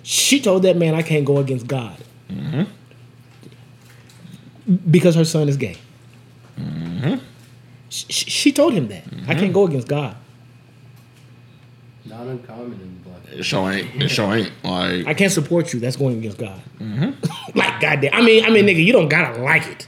she told that man, "I can't go against God," mm-hmm. because her son is gay. Mm-hmm. She, she told him that I can't go against God. Not uncommon in black. It sure ain't. It sure ain't. Like I can't support you. That's going against God. Mm-hmm. like goddamn. I mean, I mean, nigga, you don't gotta like it.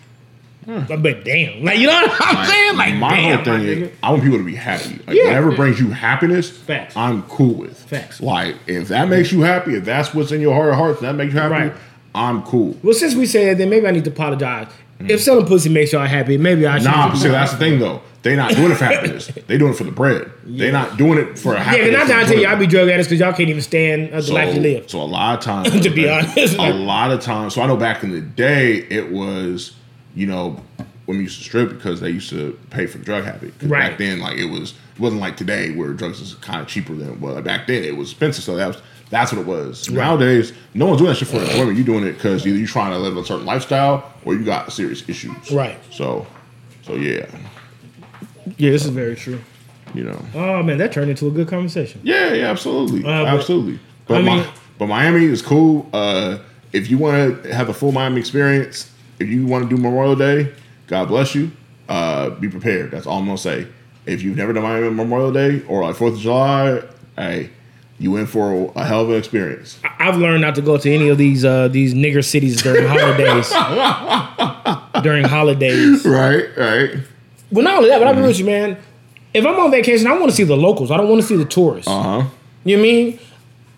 But, but damn, like you know what I'm saying? Like my damn, whole thing my is. I want people to be happy. Like Yeah. whatever brings you happiness, Facts. I'm cool with. Facts. Like if that makes you happy, if that's what's in your heart of hearts, that makes you happy, Right. I'm cool. Well, since we said that, then maybe I need to apologize. If selling pussy makes y'all happy, maybe I should. Nah, see that's the thing though. They not doing it for happiness. They doing it for the bread. They not doing it for a happy. Yeah, happiness. not trying to tell you, enjoyment. be drug addicts because y'all can't even stand the so, life you live. So a lot of times, To be honest. a lot of times. So I know back in the day, it was you know women used to strip because they used to pay for the drug habit. Right. Back then, like it was it wasn't like today where drugs is kind of cheaper than it well back then it was expensive. So that was that's what it was. Nowadays, no one's doing that shit for enjoyment. You're doing it because either you're trying to live a certain lifestyle or you got serious issues. Right. So, so yeah, Yeah, this is very true. you know. Oh man, that turned into a good conversation. Yeah, yeah, absolutely, Uh, absolutely. But I my, but Miami is cool. Uh, if you want to have a full Miami experience, if you want to do Memorial Day, God bless you. Uh, be prepared. That's all I'm gonna say. If you've never done Miami Memorial Day or like Fourth of July, hey, you in for a hell of an experience. I've learned not to go to any of these uh, these nigger cities during holidays. during holidays. Right, right. Well, not only that, but I'll be with you, man. If I'm on vacation, I want to see the locals. I don't want to see the tourists. Uh huh. You know what I mean?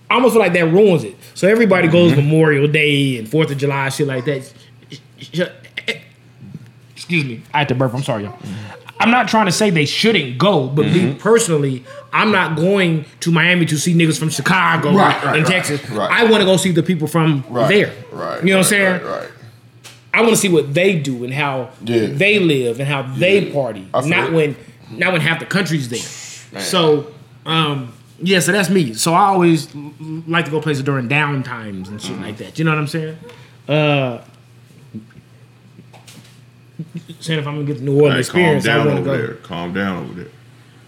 I almost feel like that ruins it. So everybody goes Mm-hmm. Memorial Day and Fourth of July, shit like that. Excuse me. I had to burp. I'm sorry, y'all. I'm not trying to say they shouldn't go, but Mm-hmm. me personally, I'm not going to Miami to see niggas from Chicago Right, and right, Texas. right. I want to go see the people from there. Right. You know what I'm saying? Right. I want to see what they do and how Yeah. they live and how they party. Not it. when not when half the country's there. So um yeah, so that's me. So I always like to go places during down times and shit like that. You know what I'm saying? Uh saying if I'm gonna get the New Orleans Hey, experience, I down want to over go. there. Calm down over there.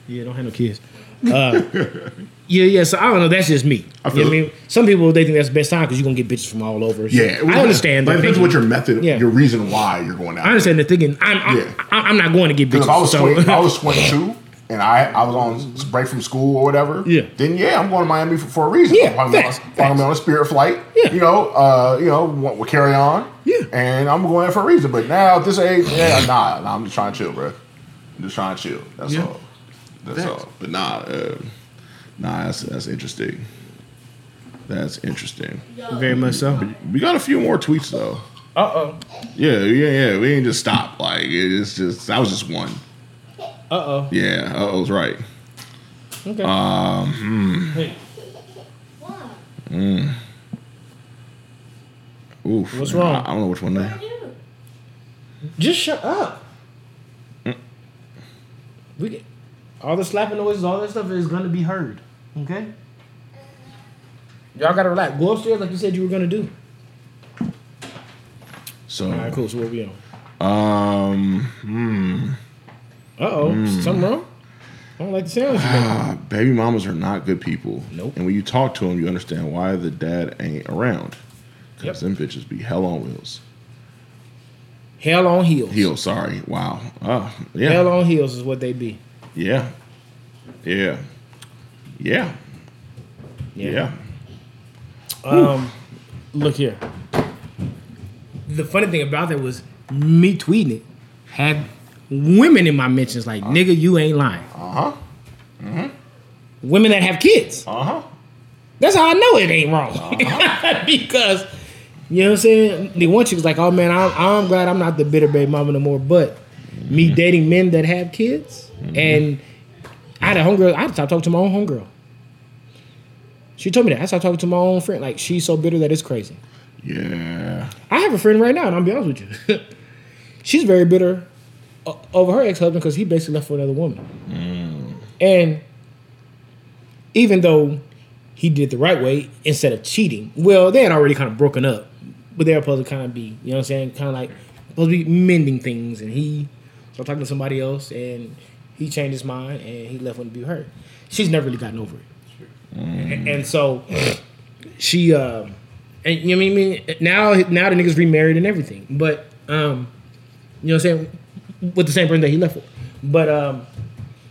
Yeah, don't have no kids. Uh, yeah, yeah. So I don't know. That's just me. I You feel know what I mean? Some people they think that's the best time because you're gonna get bitches from all over. So Yeah, I understand. But it depends what your method, Yeah. your reason why you're going out. I understand the thinking. I'm I'm, Yeah. I'm not going to get bitches. I was so, 20, I was 22 and I, I was on break from school or whatever, Yeah. then yeah, I'm going to Miami for, for a reason. Yeah, I'm probably, on, on a Spirit flight. Yeah. You know, uh, you know, we'll, we'll carry on. Yeah. And I'm going for a reason. But now at this age, yeah, nah, nah I'm just trying to chill, bro. I'm just trying to chill. That's Yeah. all. That's Facts. all. But nah, uh, Nah, that's that's interesting. That's interesting. Very much so. We got a few more tweets though. Uh oh. Yeah, yeah, yeah. We ain't just stop. Like it's just that was just one. Uh oh. Yeah, uh oh's right. Okay. Um, Hey, oof. What's wrong? I, I don't know which one they. just shut up. We get, all the slapping noises, all that stuff is gonna be heard. Okay. Y'all gotta relax. Go upstairs like you said you were gonna do. So, All right, cool. So what we on? um, hmm. Uh oh. Something wrong? I don't like the sounds you. Ah, baby mamas are not good people. Nope. And when you talk to them, you understand why the dad ain't around. Because Yep. them bitches be hell on wheels. Hell on heels. Heels, sorry. Wow. Oh, yeah. Hell on heels is what they be. Yeah. Yeah. Yeah. Yeah. Um, look here. The funny thing about that was me tweeting it had women in my mentions like, uh-huh. "Nigga, you ain't lying." Uh huh. Women that have kids. Uh huh. That's how I know it ain't wrong. Uh-huh. because you know what I'm saying. The one chick was like, "Oh man, I'm, I'm glad I'm not the bitter baby mama no more." But me mm-hmm. dating men that have kids, mm-hmm. and I had a homegirl. I had to stop talking to my own homegirl. She told me that I stopped talking to my own friend. Like she's so bitter that it's crazy. Yeah. I have a friend right now, and I'll be honest with you. She's very bitter over her ex husband because he basically left for another woman. And even though he did the right way instead of cheating, well, they had already kind of broken up, but they were supposed to kind of be, you know what I'm saying, kind of like supposed to be mending things. And he started talking to somebody else, and he changed his mind, and he left wanting to be her. She's never really gotten over it. And, and so she, uh, and you know what I mean? Now, now the niggas remarried and everything, but um, you know what I'm saying? With the same person that he left for, but um,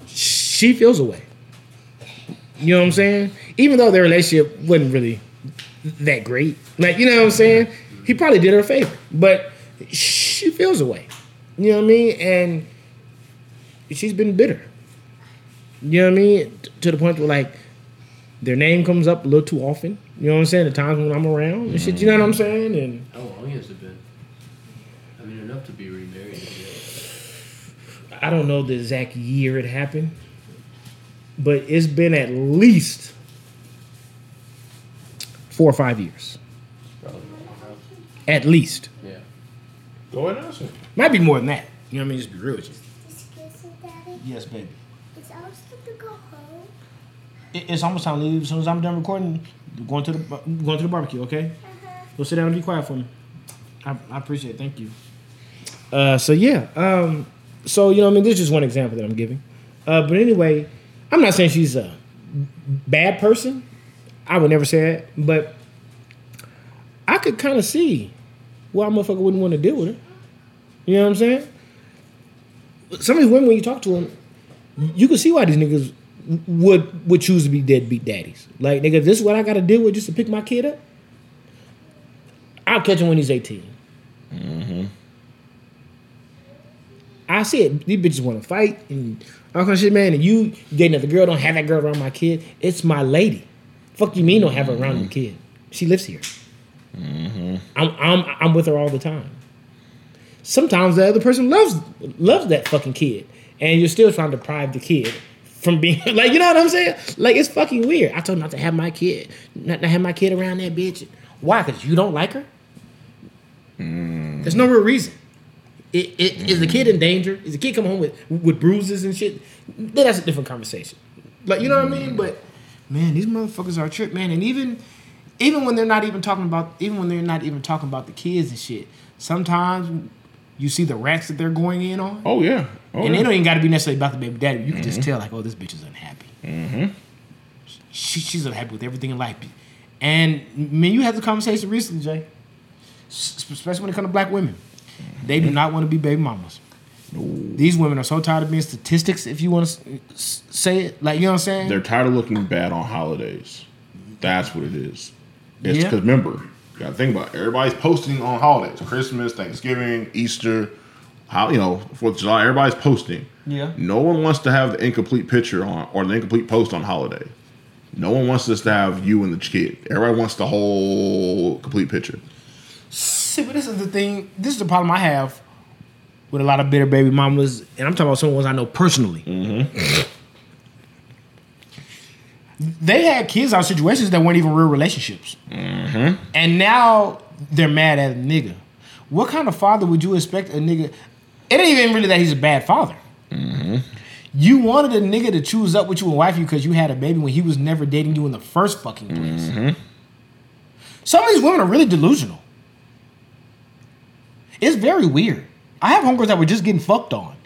she feels away. You know what I'm saying? Even though their relationship wasn't really that great, like you know what I'm saying? He probably did her a favor, but she feels away. You know what I mean? And she's been bitter. You know what I mean? To the point where like their name comes up a little too often. You know what I'm saying? The times when I'm around and shit. You know what I'm saying? And How long has it been? I mean, enough to be remarried. Yeah. I don't know the exact year it happened, but it's been at least four or five years. At least. Yeah. Go ahead and answer. Might be more than that. You know what I mean? Just be real with you. Is kissing daddy? Yes, baby. It's almost time to go home. It's almost time to leave. As soon as I'm done recording, going to the going to the barbecue. Okay. Uh-huh. Go sit down and be quiet for me. I, I appreciate it. Thank you. Uh, so yeah. Um, so you know, I mean, this is just one example that I'm giving. Uh, but anyway, I'm not saying she's a bad person. I would never say that, but I could kind of see why a motherfucker wouldn't want to deal with her. You know what I'm saying? Some of these women, when you talk to them, you can see why these niggas would would choose to be deadbeat daddies. Like, nigga, this is what I got to deal with just to pick my kid up, I'll catch him when he's 18. I see it. These bitches want to fight and all kind of shit, man. And you dating another girl, don't have that girl around my kid. It's my lady. Fuck you mean don't have her around your mm-hmm. kid? She lives here. Mm-hmm. I'm, I'm I'm with her all the time. Sometimes the other person loves loves that fucking kid, and you're still trying to deprive the kid from being like, you know what I'm saying? Like it's fucking weird. I told not to have my kid, not to have my kid around that bitch. Why? Because you don't like her. Mm. There's no real reason. It, it, Is the kid in danger? Is the kid coming home with with bruises and shit? Then that's a different conversation. Like you know what I mean? But man, these motherfuckers are a trip, man. And even even when they're not even talking about even when they're not even talking about the kids and shit, sometimes you see the rats that they're going in on. Oh yeah. Oh, And yeah. they don't even got to be necessarily about the baby daddy. You can just tell, like, oh, this bitch is unhappy. Mm-hmm. She, she's unhappy with everything in life. And man, you had the conversation recently, Jay. S- Especially when it comes to black women, they do not want to be baby mamas. These women are so tired of being statistics. If you want to say it, like you know what I'm saying? They're tired of looking bad on holidays. That's what it is. It's Yeah. because remember, you gotta think about it. everybody's posting on holidays, Christmas, Thanksgiving, Easter, how you know, Fourth of July. Everybody's posting. Yeah. No one wants to have the incomplete picture on or the incomplete post on holiday. No one wants us to have you and the kid. Everybody wants the whole complete picture. See, but this is the thing. This is the problem I have with a lot of bitter baby mamas, and I'm talking about some ones I know personally. Mm-hmm. They had kids out of situations that weren't even real relationships, mm-hmm. and now they're mad at a nigga. What kind of father would you expect a nigga? It ain't even really that he's a bad father. Mm-hmm. You wanted a nigga to choose up with you and wife you because you had a baby when he was never dating you in the first fucking place. Some of these women are really delusional. It's very weird. I have homegirls that were just getting fucked on,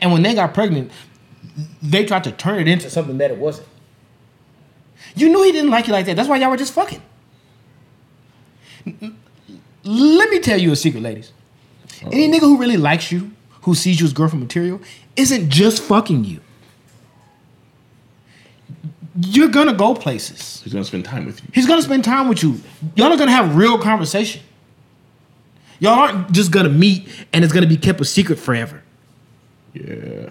and when they got pregnant, they tried to turn it into something that it wasn't. You knew he didn't like you like that. That's why y'all were just fucking. Let me tell you a secret, ladies. Any nigga who really likes you, who sees you as girlfriend material, isn't just fucking you. You're gonna go places. He's gonna spend time with you. He's gonna spend time with you. Y'all are gonna have real conversation. Y'all aren't just gonna meet and it's gonna be kept a secret forever. Yeah.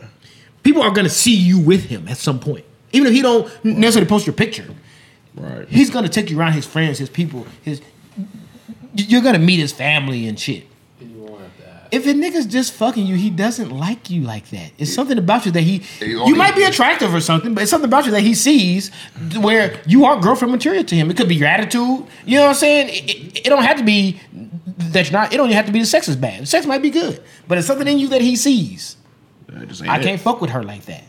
People are gonna see you with him at some point, even if he don't necessarily post your picture. Right. He's gonna take you around his friends, his people, his. You're gonna meet his family and shit. And you want that. If a nigga's just fucking you, he doesn't like you like that. It's something about you that he. You might be attractive or something, but it's something about you that he sees where you aren't girlfriend material to him. It could be your attitude. You know what I'm saying? It, it, it don't have to be that you're not. It don't even have to be the sex is bad. The sex might be good, but it's something in you that he sees. That I it. can't fuck with her like that.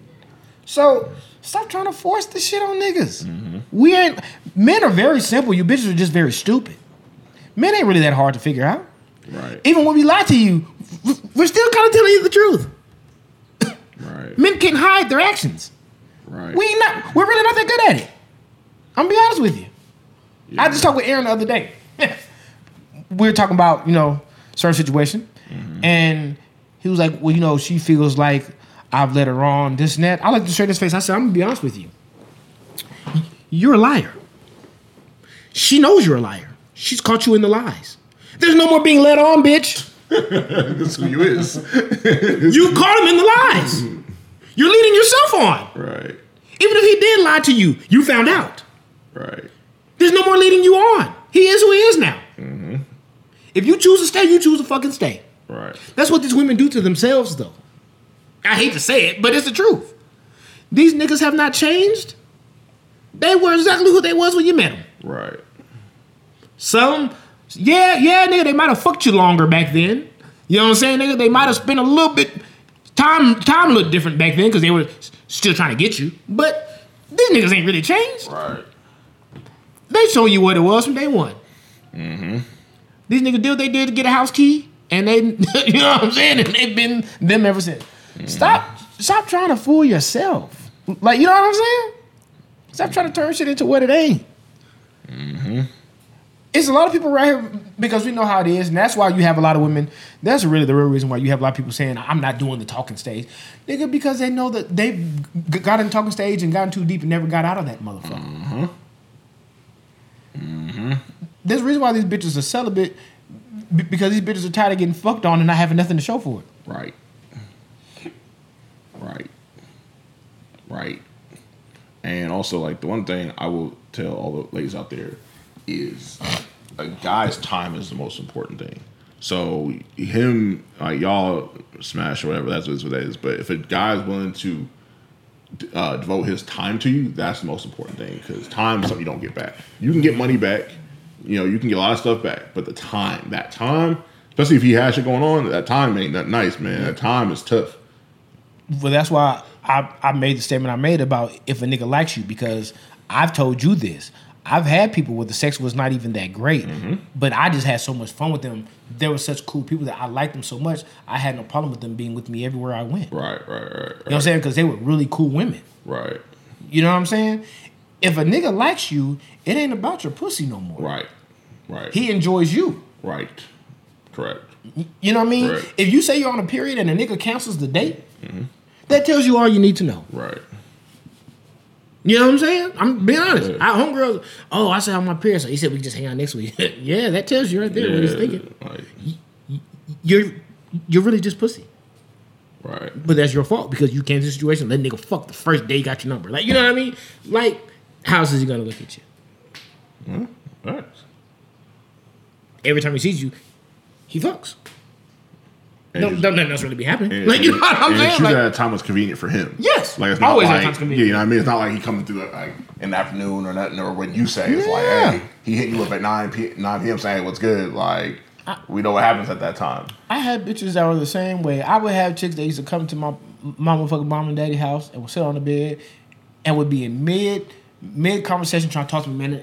So stop trying to force the shit on niggas. Mm-hmm. We ain't. Men are very simple. You bitches are just very stupid. Men ain't really that hard to figure out. Right. Even when we lie to you, we're still kind of telling you the truth. right. Men can hide their actions. Right. We ain't not. We're really not that good at it. I'm gonna be honest with you. I just talked with Aaron the other day. we were talking about you know certain situation, mm-hmm. and he was like, "Well, you know, she feels like I've let her on this and that." I like to straight his face. I said, "I'm gonna be honest with you. You're a liar. She knows you're a liar. She's caught you in the lies. There's no more being led on, bitch. That's who you is. You caught him in the lies. You're leading yourself on. right. Even if he did lie to you, you found out. Right. There's no more leading you on. He is who he is now. Mm-hmm. If you choose to stay, you choose to fucking stay. Right. That's what these women do to themselves, though. I hate to say it, but it's the truth. These niggas have not changed. They were exactly who they was when you met them. Right. Some, yeah, yeah, nigga, they might have fucked you longer back then. You know what I'm saying, nigga? They might have spent a little bit time, time little different back then because they were still trying to get you. But these niggas ain't really changed. Right. They show you what it was from day one. Mm-hmm. These niggas did what they did to get a house key, and they, you know what I'm saying, and they've been them ever since. Stop, stop trying to fool yourself. Like you know what I'm saying? Stop trying to turn shit into what it ain't. It's a lot of people right here because we know how it is, and that's why you have a lot of women. That's really the real reason why you have a lot of people saying, "I'm not doing the talking stage," nigga, because they know that they've g- got in the talking stage and gotten too deep and never got out of that motherfucker. Mhm. Mhm. There's a reason why these bitches are celibate b- because these bitches are tired of getting fucked on and not having nothing to show for it. Right. Right. Right. And also, like the one thing I will tell all the ladies out there is a guy's time is the most important thing. So him, like y'all smash or whatever, that's what that is. But if a guy's willing to uh, devote his time to you, that's the most important thing because time is something you don't get back. You can get money back, you know, you can get a lot of stuff back, but the time, that time, especially if he has shit going on, that time ain't that nice, man. That time is tough. Well, that's why I, I made the statement I made about if a nigga likes you because I've told you this. I've had people where the sex was not even that great, mm-hmm. but I just had so much fun with them. They were such cool people that I liked them so much. I had no problem with them being with me everywhere I went. You know Right, right, right, what I'm saying? Because they were really cool women. right, You know what I'm saying? If a nigga likes you, it ain't about your pussy no more. right, right, He enjoys you. right, correct. You know what I mean? Right. If you say you're on a period and a nigga cancels the date, mm-hmm. that tells you all you need to know. Right, You know what I'm saying? I'm being honest. Yeah. I homegirls, oh, I said I'm my so he said we can just hang out next week. yeah, that tells you right there what he's thinking. Like, You're you're really just pussy. right, But that's your fault because you came to the situation, let nigga fuck the first day he got your number. Like, you know what I mean? Like, How else is he gonna look at you? Hmm, All right. Every time he sees you, he fucks. Don't, don't nothing else really be happening. and- like you know what I'm saying? True Like, that time was convenient for him. Yes. like it's not Always that like time's yeah, you know what I mean. It's not like he coming through it like in the afternoon or nothing, or when you say it's Yeah. like, hey, he hit you up at nine p nine p.m. saying what's good. Like we know what happens at that time. I had bitches that were the same way. I would have chicks that used to come to my my motherfucking mom and daddy house and would sit on the bed and would be in mid mid conversation trying to talk to me. Man,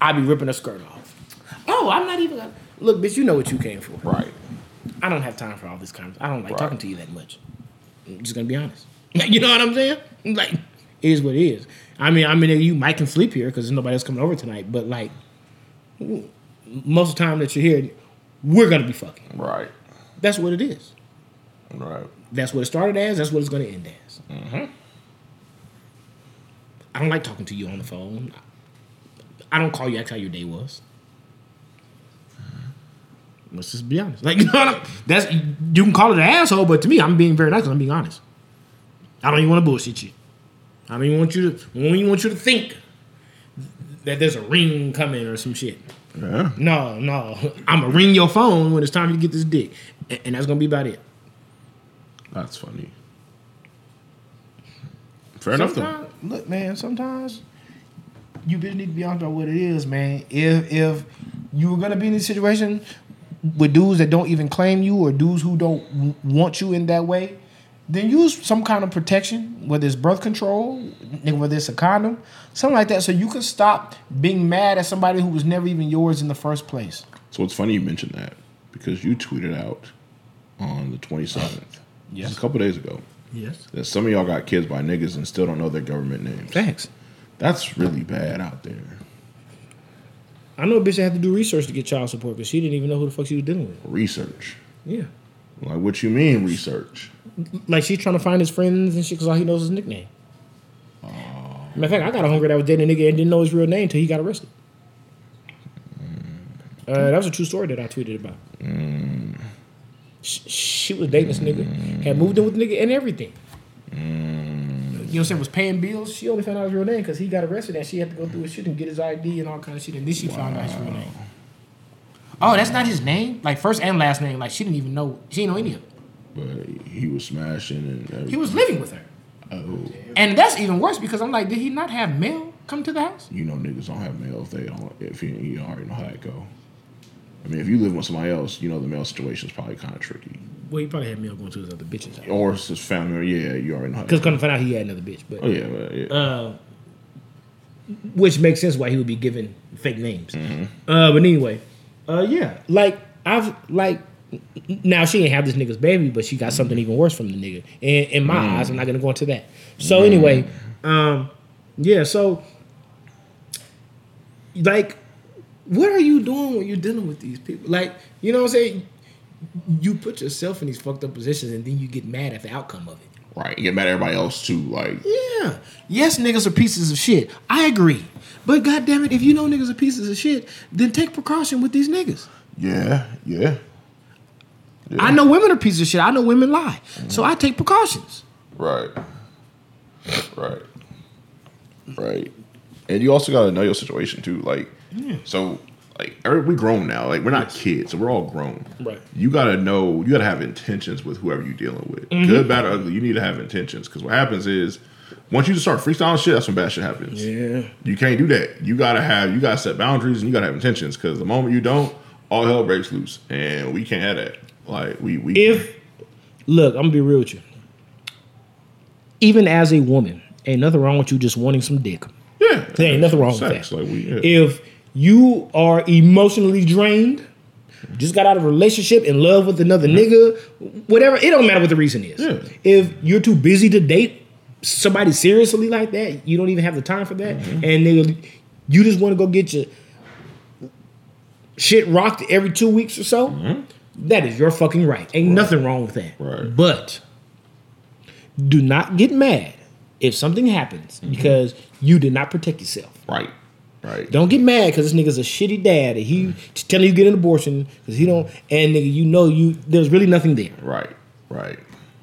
I'd be ripping her skirt off. Oh, I'm not even gonna look, bitch. You know what you came for. Right. I don't have time for all this kind of. I don't like Right. talking to you that much. I'm just gonna be honest. You know what I'm saying? Like, it is what it is. I mean, I mean, you might can sleep here because there's nobody else coming over tonight. But like, most of the time that you're here, we're gonna be fucking. Right. That's what it is. Right. That's what it started as. That's what it's going to end as. Mm-hmm. I don't like talking to you on the phone. I don't call you ask how your day was. Let's just be honest. Like you know, what I'm- that's you can call it an asshole, but to me, I'm being very nice. I'm being honest. I don't even want to bullshit you. I don't even want you to. I don't even want you to think that there's a ring coming or some shit. Yeah. No, no. I'm gonna ring your phone when it's time to get this dick, and, and that's gonna be about it. That's funny. Fair enough though. Look, man. Sometimes you just need to be honest about what it is, man. If if you were gonna be in this situation with dudes that don't even claim you or dudes who don't want you in that way, then use some kind of protection, whether it's birth control, whether it's a condom, something like that, so you can stop being mad at somebody who was never even yours in the first place. So it's funny you mentioned that because you tweeted out on the 27th, Yes. a couple days ago, Yes. that some of y'all got kids by niggas and still don't know their government names. Thanks. That's really bad out there. I know a bitch that had to do research to get child support because she didn't even know who the fuck she was dealing with. Research. Yeah. Like, what you mean research? Like she's trying to find his friends and shit because all he knows is his nickname. Matter of fact, I got a homegirl that was dating a nigga and didn't know his real name until he got arrested. Uh, that was a true story that I tweeted about. Sh- She was dating this nigga, had moved in with the nigga and everything. You know what I'm saying? Was paying bills. She only found out his real name because he got arrested and she had to go through his shit and get his ID and all kind of shit. And then she found out his real name. Oh, that's not his name? Like first and last name. Like she didn't even know. She didn't know any of it. But he was smashing and everything. He was living with her. Oh, And that's even worse because I'm like, did he not have mail come to the house? you know niggas don't have mail if they don't if you, you already know how that go. I mean, if you live with somebody else, you know the male situation is probably kind of tricky. Well, he probably had mail going to his other bitches house. Or it's his family. Yeah, you already know how. Because That come to find out he had another bitch, but oh yeah, but, yeah. uh, which makes sense why he would be given fake names. Uh, but anyway, uh, yeah, like I've like now she ain't have this nigga's baby, but she got something even worse from the nigga. In, in my eyes, I'm not gonna go into that. So anyway, um, yeah, so like, what are you doing when you're dealing with these people? Like, you know what I'm saying? You put yourself in these fucked up positions, and then you get mad at the outcome of it. right. You get mad at everybody else too. Like, Yeah. Yes, niggas are pieces of shit. I agree. But goddamn it, if you know niggas are pieces of shit, then take precaution with these niggas. yeah, yeah. I know women are pieces of shit. I know women lie. So I take precautions. Right. Right. Right. And you also gotta know your situation too. Like, so like every, we grown now. Like we're not kids, so we're all grown. Right. You gotta know. You gotta have intentions with whoever you're dealing with. Mm-hmm. Good, bad, or ugly. You need to have intentions because what happens is once you just start freestyling shit, that's when bad shit happens. Yeah. You can't do that. You gotta have. You gotta set boundaries and you gotta have intentions because the moment you don't, all hell breaks loose, and we can't have that. Like we we If look, I'm gonna be real with you. Even as a woman, ain't nothing wrong with you just wanting some dick. yeah There ain't nothing wrong with that. Like we yeah. If you are emotionally drained, just got out of a relationship, in love with another nigga, whatever, it don't matter what the reason is. Yeah. If you're too busy to date somebody seriously like that, you don't even have the time for that, mm-hmm. and nigga, you just want to go get your shit rocked every two weeks or so, mm-hmm. that is your fucking right. Ain't nothing wrong with that. Right. But do not get mad if something happens mm-hmm. because you did not protect yourself. Right. Right. Don't get mad because this nigga's a shitty dad and he just telling you get an abortion because he don't and nigga you know you there's really nothing there. Right. Right.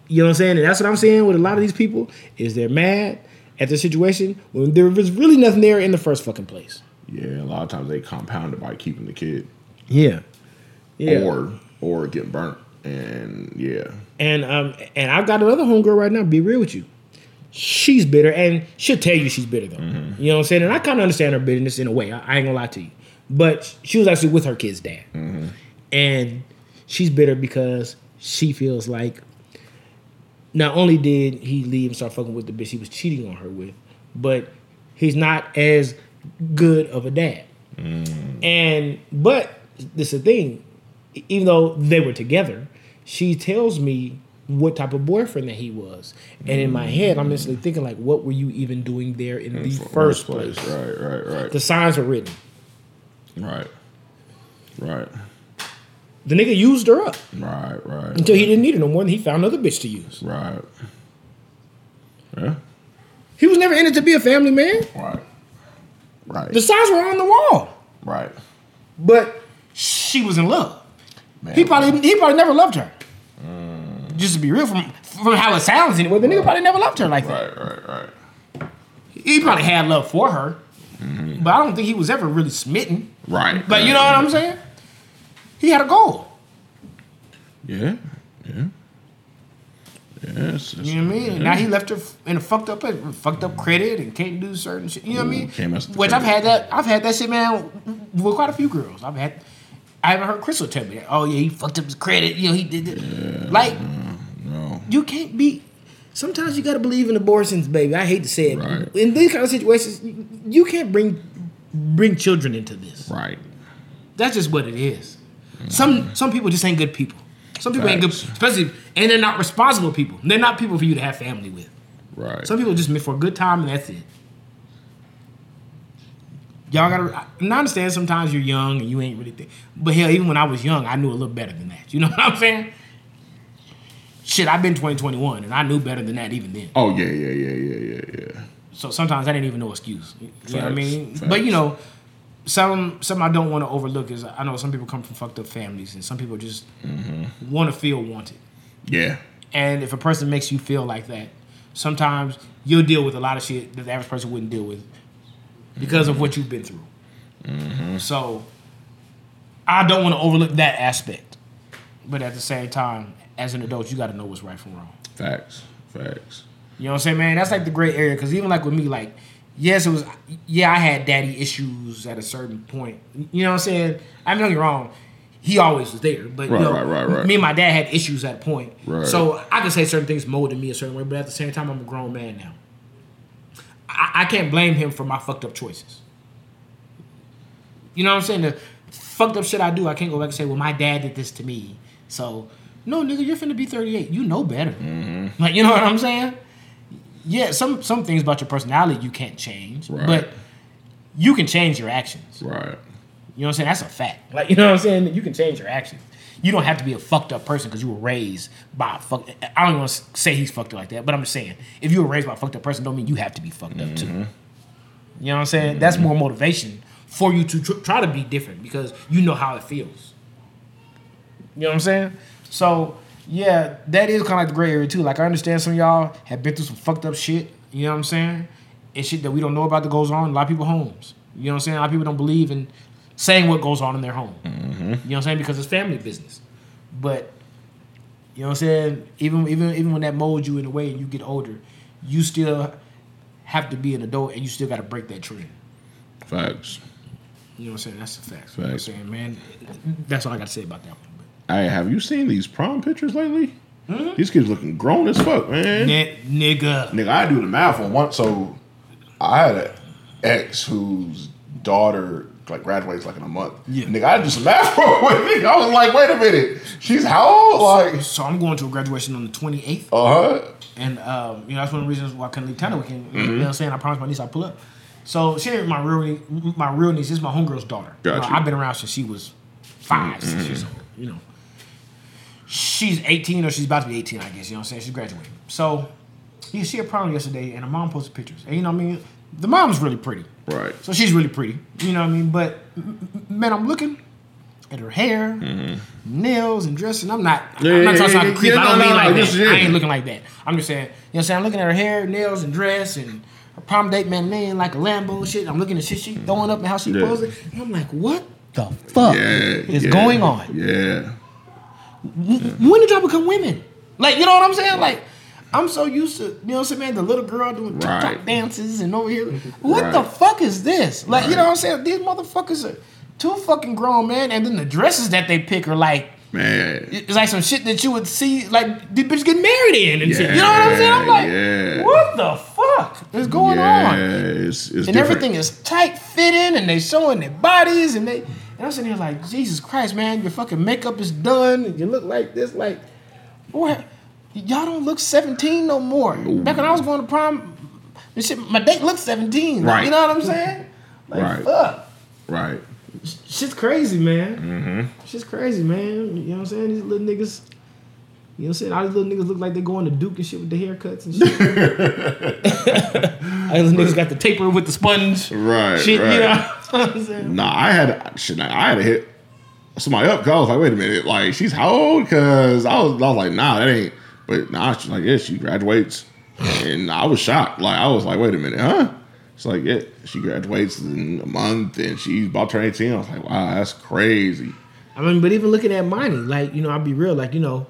You know what I'm saying? And that's what I'm saying with a lot of these people is they're mad at the situation when there was really nothing there in the first fucking place. Yeah, a lot of times they compound it by keeping the kid Yeah. Yeah. or or getting burnt. And yeah, And um and I've got another homegirl right now, be real with you. She's bitter and she'll tell you she's bitter though. Mm-hmm. You know what I'm saying? And I kind of understand her bitterness in a way. I, I ain't gonna lie to you. But she was actually with her kid's dad. Mm-hmm. And she's bitter because she feels like not only did he leave and start fucking with the bitch he was cheating on her with, but he's not as good of a dad. And but this is the thing, even though they were together, she tells me what type of boyfriend that he was. And in my head, I'm instantly thinking like, what were you even doing there in the first place? Right, right, right, The signs were written. right, right, The nigga used her up right, right, until he didn't need her no more, and he found another bitch to use. right. Yeah, He was never in it to be a family man. right, right, The signs were on the wall, right. but she was in love. Man, He probably he probably never loved her. Just to be real, from from how it sounds anyway, the nigga probably never loved her like that. right, right, right, He probably had love for her, but I don't think he was ever really smitten. right. But you know what I'm saying? He had a goal. Yeah, yeah. Yes. You know what I mean? And now he left her in a fucked up, fucked up credit and can't do certain shit. You know what I mean? Ooh, can't mess with the Which I've had that. I've had that shit, man, with quite a few girls. I've had. I haven't heard Crystal tell me that. Oh yeah, he fucked up his credit. You know he did it. like. You can't be. Sometimes you gotta believe in abortions, baby. I hate to say it. Right. In these kind of situations, you- can't bring bring children into this. Right. That's just what it is. Some some people just ain't good people. Some people ain't good, especially, and they're not responsible people. They're not people for you to have family with. Right. Some people just meant for a good time and that's it. Y'all gotta. And I understand sometimes you're young and you ain't really think. But hell, even when I was young, I knew a little better than that. You know what I'm saying? Shit, I've been 2021 and I knew better than that even then. Oh yeah, yeah, yeah, yeah, yeah, yeah. So sometimes I didn't even know excuse. You know what I mean? facts. But you know, some some I don't want to overlook is I know some people come from fucked up families and some people just Mm-hmm. want to feel wanted. Yeah. And if a person makes you feel like that, sometimes you'll deal with a lot of shit that the average person wouldn't deal with because of what you've been through. So I don't want to overlook that aspect. But at the same time, as an adult, you got to know what's right from wrong. Facts. Facts. You know what I'm saying, man? That's like the gray area. Because even like with me, like, yes, it was, yeah, I had daddy issues at a certain point. You know what I'm saying? I mean, don't get wrong. He always was there, but Right, you know, right, right, right. me and my dad had issues at a point. Right. So I can say certain things molded me a certain way, but at the same time, I'm a grown man now. I, I can't blame him for my fucked up choices. You know what I'm saying? The fucked up shit I do, I can't go back and say, well, my dad did this to me. So, no, nigga, you're finna be 38. You know better. Mm-hmm. Like, you know what I'm saying? Yeah, some some things about your personality you can't change, Right. but you can change your actions. Right. You know what I'm saying? That's a fact. Like, you know what I'm saying? You can change your actions. You don't have to be a fucked up person because you were raised by a fuck. I don't want to say he's fucked up like that, but I'm just saying if you were raised by a fucked up person, don't mean you have to be fucked up too. You know what I'm saying? That's more motivation for you to tr- try to be different because you know how it feels. You know what I'm saying? So yeah, that is kind of like the gray area too. Like I understand some of y'all have been through some fucked up shit. You know what I'm saying? And shit that we don't know about that goes on in a lot of people's homes. You know what I'm saying? A lot of people don't believe in saying what goes on in their home. Mm-hmm. You know what I'm saying? Because it's family business. But you know what I'm saying? Even even even when that molds you in a way and you get older, you still have to be an adult and you still got to break that trend. Facts. You know what I'm saying? That's a fact. You know what I'm Facts. saying, man. That's all I got to say about that one. Hey, have you seen these prom pictures lately? These kids looking grown as fuck, man. Ni- nigga. Nigga, I do the math on one. So I had an ex whose daughter like graduates like in a month. Yeah. Nigga, I do some math for. Nigga, I was like, wait a minute. She's how old? Like, So I'm going to a graduation on the 28th. uh huh. And um, you know that's one of the reasons why I couldn't leave town weekend. You Mm-hmm. know what I'm saying? I promised my niece I'd pull up. So she ain't my real my real niece. This is my homegirl's daughter. You know, I've been around since she was 5 six years old. You know, she's 18 or she's about to be 18. I guess you know what I'm saying. She's graduating. So you see her prom yesterday, and her mom posted pictures. And you know what I mean? The mom's really pretty. Right. So she's really pretty. You know what I mean? But man, I'm looking at her hair, nails, and dress, and I'm not. Mm-hmm. Yeah, I'm not yeah, talking yeah, about creep. yeah, I don't no, mean no, like no, that. just-. I ain't looking like that. I'm just saying. You know what I'm saying? I'm looking at her hair, nails, and dress, and her prom date, man, in like a Lambo shit. I'm looking at shit she throwing up and how she Yeah. posing. And I'm like, what the fuck is going on? Yeah, When did y'all become women? Like, you know what I'm saying? Like, I'm so used to, you know what I'm saying, man, the little girl doing TikTok Right. dances and over here. What Right. the fuck is this? Like, you know what I'm saying? These motherfuckers are too fucking grown, man. And then the dresses that they pick are like, man. it's like some shit that you would see, like, these bitches getting married in and shit. You know what I'm saying? I'm like, yeah. what the fuck is going yeah, on? it's, it's and different. everything is tight fitting and they showing their bodies and they and I'm sitting here like Jesus Christ man your fucking makeup is done. And you look like this like boy y'all don't look 17 no more. Back when I was going to prom this shit, my date looked 17 like, Right. you know what I'm saying? Like Right. fuck. Right. shit's crazy man. Mm-hmm. shit's crazy man. You know what I'm saying? These little niggas you know what I'm saying? All these little niggas look like they going to Duke and shit with the haircuts and shit. All these niggas got the taper with the sponge. Right, Shit, right. you know what I'm saying? Nah, I had shit. I had to hit somebody up because I was like, wait a minute, like she's how old? Because I was, I was like, nah, that ain't. But nah, she's like, yeah, she graduates, and I was shocked. Like I was like, wait a minute, huh? It's like, yeah, she graduates in a month, and she's about to turn eighteen. I was like, wow, that's crazy. I mean, but even looking at Miney, like, you know, I'll be real, like, you know,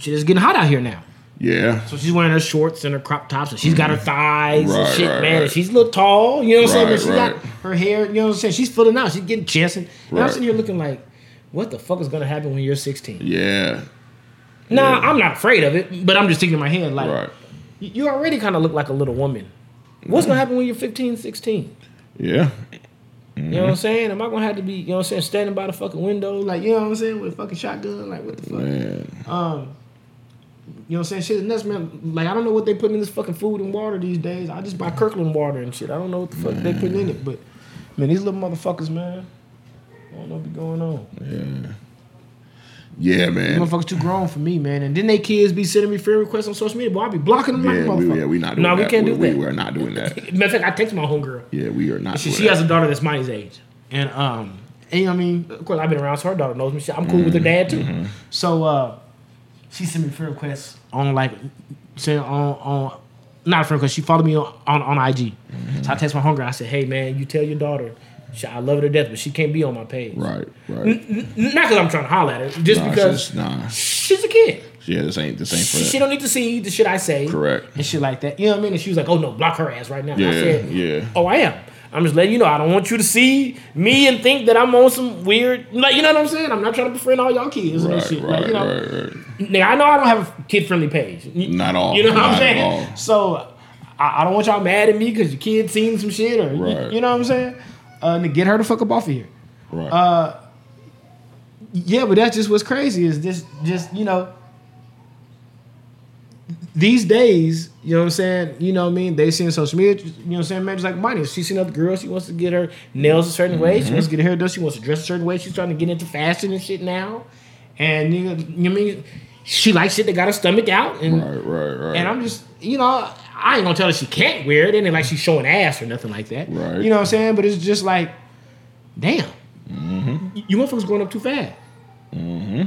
shit is getting hot out here now. Yeah, So she's wearing her shorts and her crop tops, and she's got her thighs and shit, right, man. And she's a little tall, you know what I'm saying? Right, she got her hair, you know what I'm saying? She's filling out, she's getting chest. And, I'm Right. sitting here looking like, what the fuck is gonna happen when you're 16? yeah, Nah, I'm not afraid of it, but I'm just thinking in my head, like, right, you already kind of look like a little woman. What's gonna happen when you're 15, 16? yeah, You know what I'm saying? Am I gonna have to be, you know what I'm saying, standing by the fucking window, like, you know what I'm saying, with a fucking shotgun? Like, what the fuck? man. Um, you know what I'm saying? Shit is nuts, man. Like I don't know what they put in this fucking food and water these days. I just buy Kirkland water and shit. I don't know what the fuck they put in it, but man, these little motherfuckers, man. I don't know what be going on. Yeah, These man. motherfuckers too grown for me, man. And then they kids be sending me friend requests on social media, boy. I be blocking them like Yeah, we, motherfucker. yeah, we not doing no, that. we can't do we, that. We are not doing that. Matter of fact, I text my homegirl. Yeah, we are not. She, she has a daughter that's my age, and um, and you know what I mean. Of course, I've been around, so her daughter knows me. I'm cool with her dad too. So uh, she sent me friend requests on like, saying on on not a friend request. She followed me on on, on IG. Mm-hmm. So I text my homegirl. I said, Hey man, you tell your daughter, she, I love her to death, but she can't be on my page. Right, right. N- Not because I'm trying to holler at her, just Nah, because she's- nah. she's a kid. Yeah, this ain't this ain't for She, she don't need to see the shit I say. Correct. And shit like that. You know what I mean? And she was like, oh no, block her ass right now. Yeah, said, yeah. Oh, I am. I'm just letting you know. I don't want you to see me and think that I'm on some weird, like, you know what I'm saying? I'm not trying to befriend all y'all kids and Right, shit. right, like, you know, right, right. Nigga, I know I don't have a kid friendly page. Not all. You know what I'm saying? So I, I don't want y'all mad at me because your kid seen some shit or, you- Right. you, know what I'm saying? Uh, and to get her the fuck up off of here. Right. Uh, Yeah, but that's just what's crazy is this just, you know, these days, you know what I'm saying? You know what I mean? They see in social media, you know what I'm saying? Man, just like money. She seen other girls, she wants to get her nails a certain way, she mm-hmm. wants to get her hair done, she wants to dress a certain way. She's trying to get into fashion and shit now. And you know, you know what I mean? She likes shit that got her stomach out. And right, right, right. and I'm just, you know, I ain't gonna tell her she can't wear it. It ain't like she's showing ass or nothing like that. Right. You know what I'm saying? But it's just like, damn. Mm-hmm. You, you motherfuckers growing up too fast. Mm-hmm.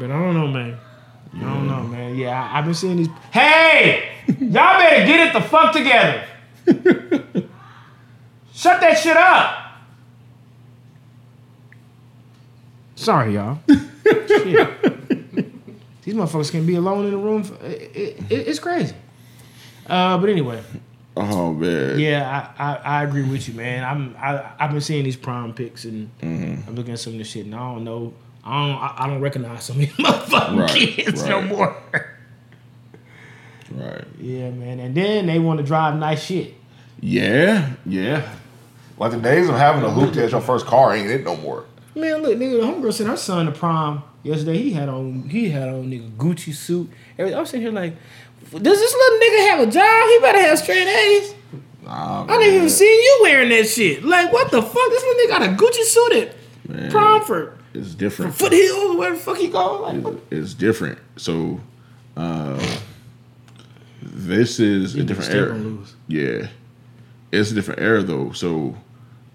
But I don't know, man. I don't know, man. Yeah, I, I've been seeing these. Hey! Y'all better get it the fuck together. Shut that shit up. Sorry, y'all. Shit. These motherfuckers can be alone in the room. For, it, it, it's crazy. Uh, but anyway, oh man. yeah, I, I, I agree with you, man. I'm I, I've been seeing these prime picks and Mm-hmm. I'm looking at some of this shit, and I don't know. I don't I, I don't recognize some of these motherfucking Right, kids no more. Right. yeah, man. And then they want to drive nice shit. Yeah, yeah. Like the days of having a hoopty as your first car ain't it no more. Man, look, nigga, the homegirl sent her son to prom yesterday. He had on he had on nigga Gucci suit. Everything. I'm sitting here like, does this little nigga have a job? He better have straight A's. Nah, I didn't even see you wearing that shit. Like, what the fuck? This little nigga got a Gucci suit at Man. prom for, It's different. foothills, where the fuck he go? Like, what? It's different. So, uh, this is a different era. Yeah, it's a different era though. So,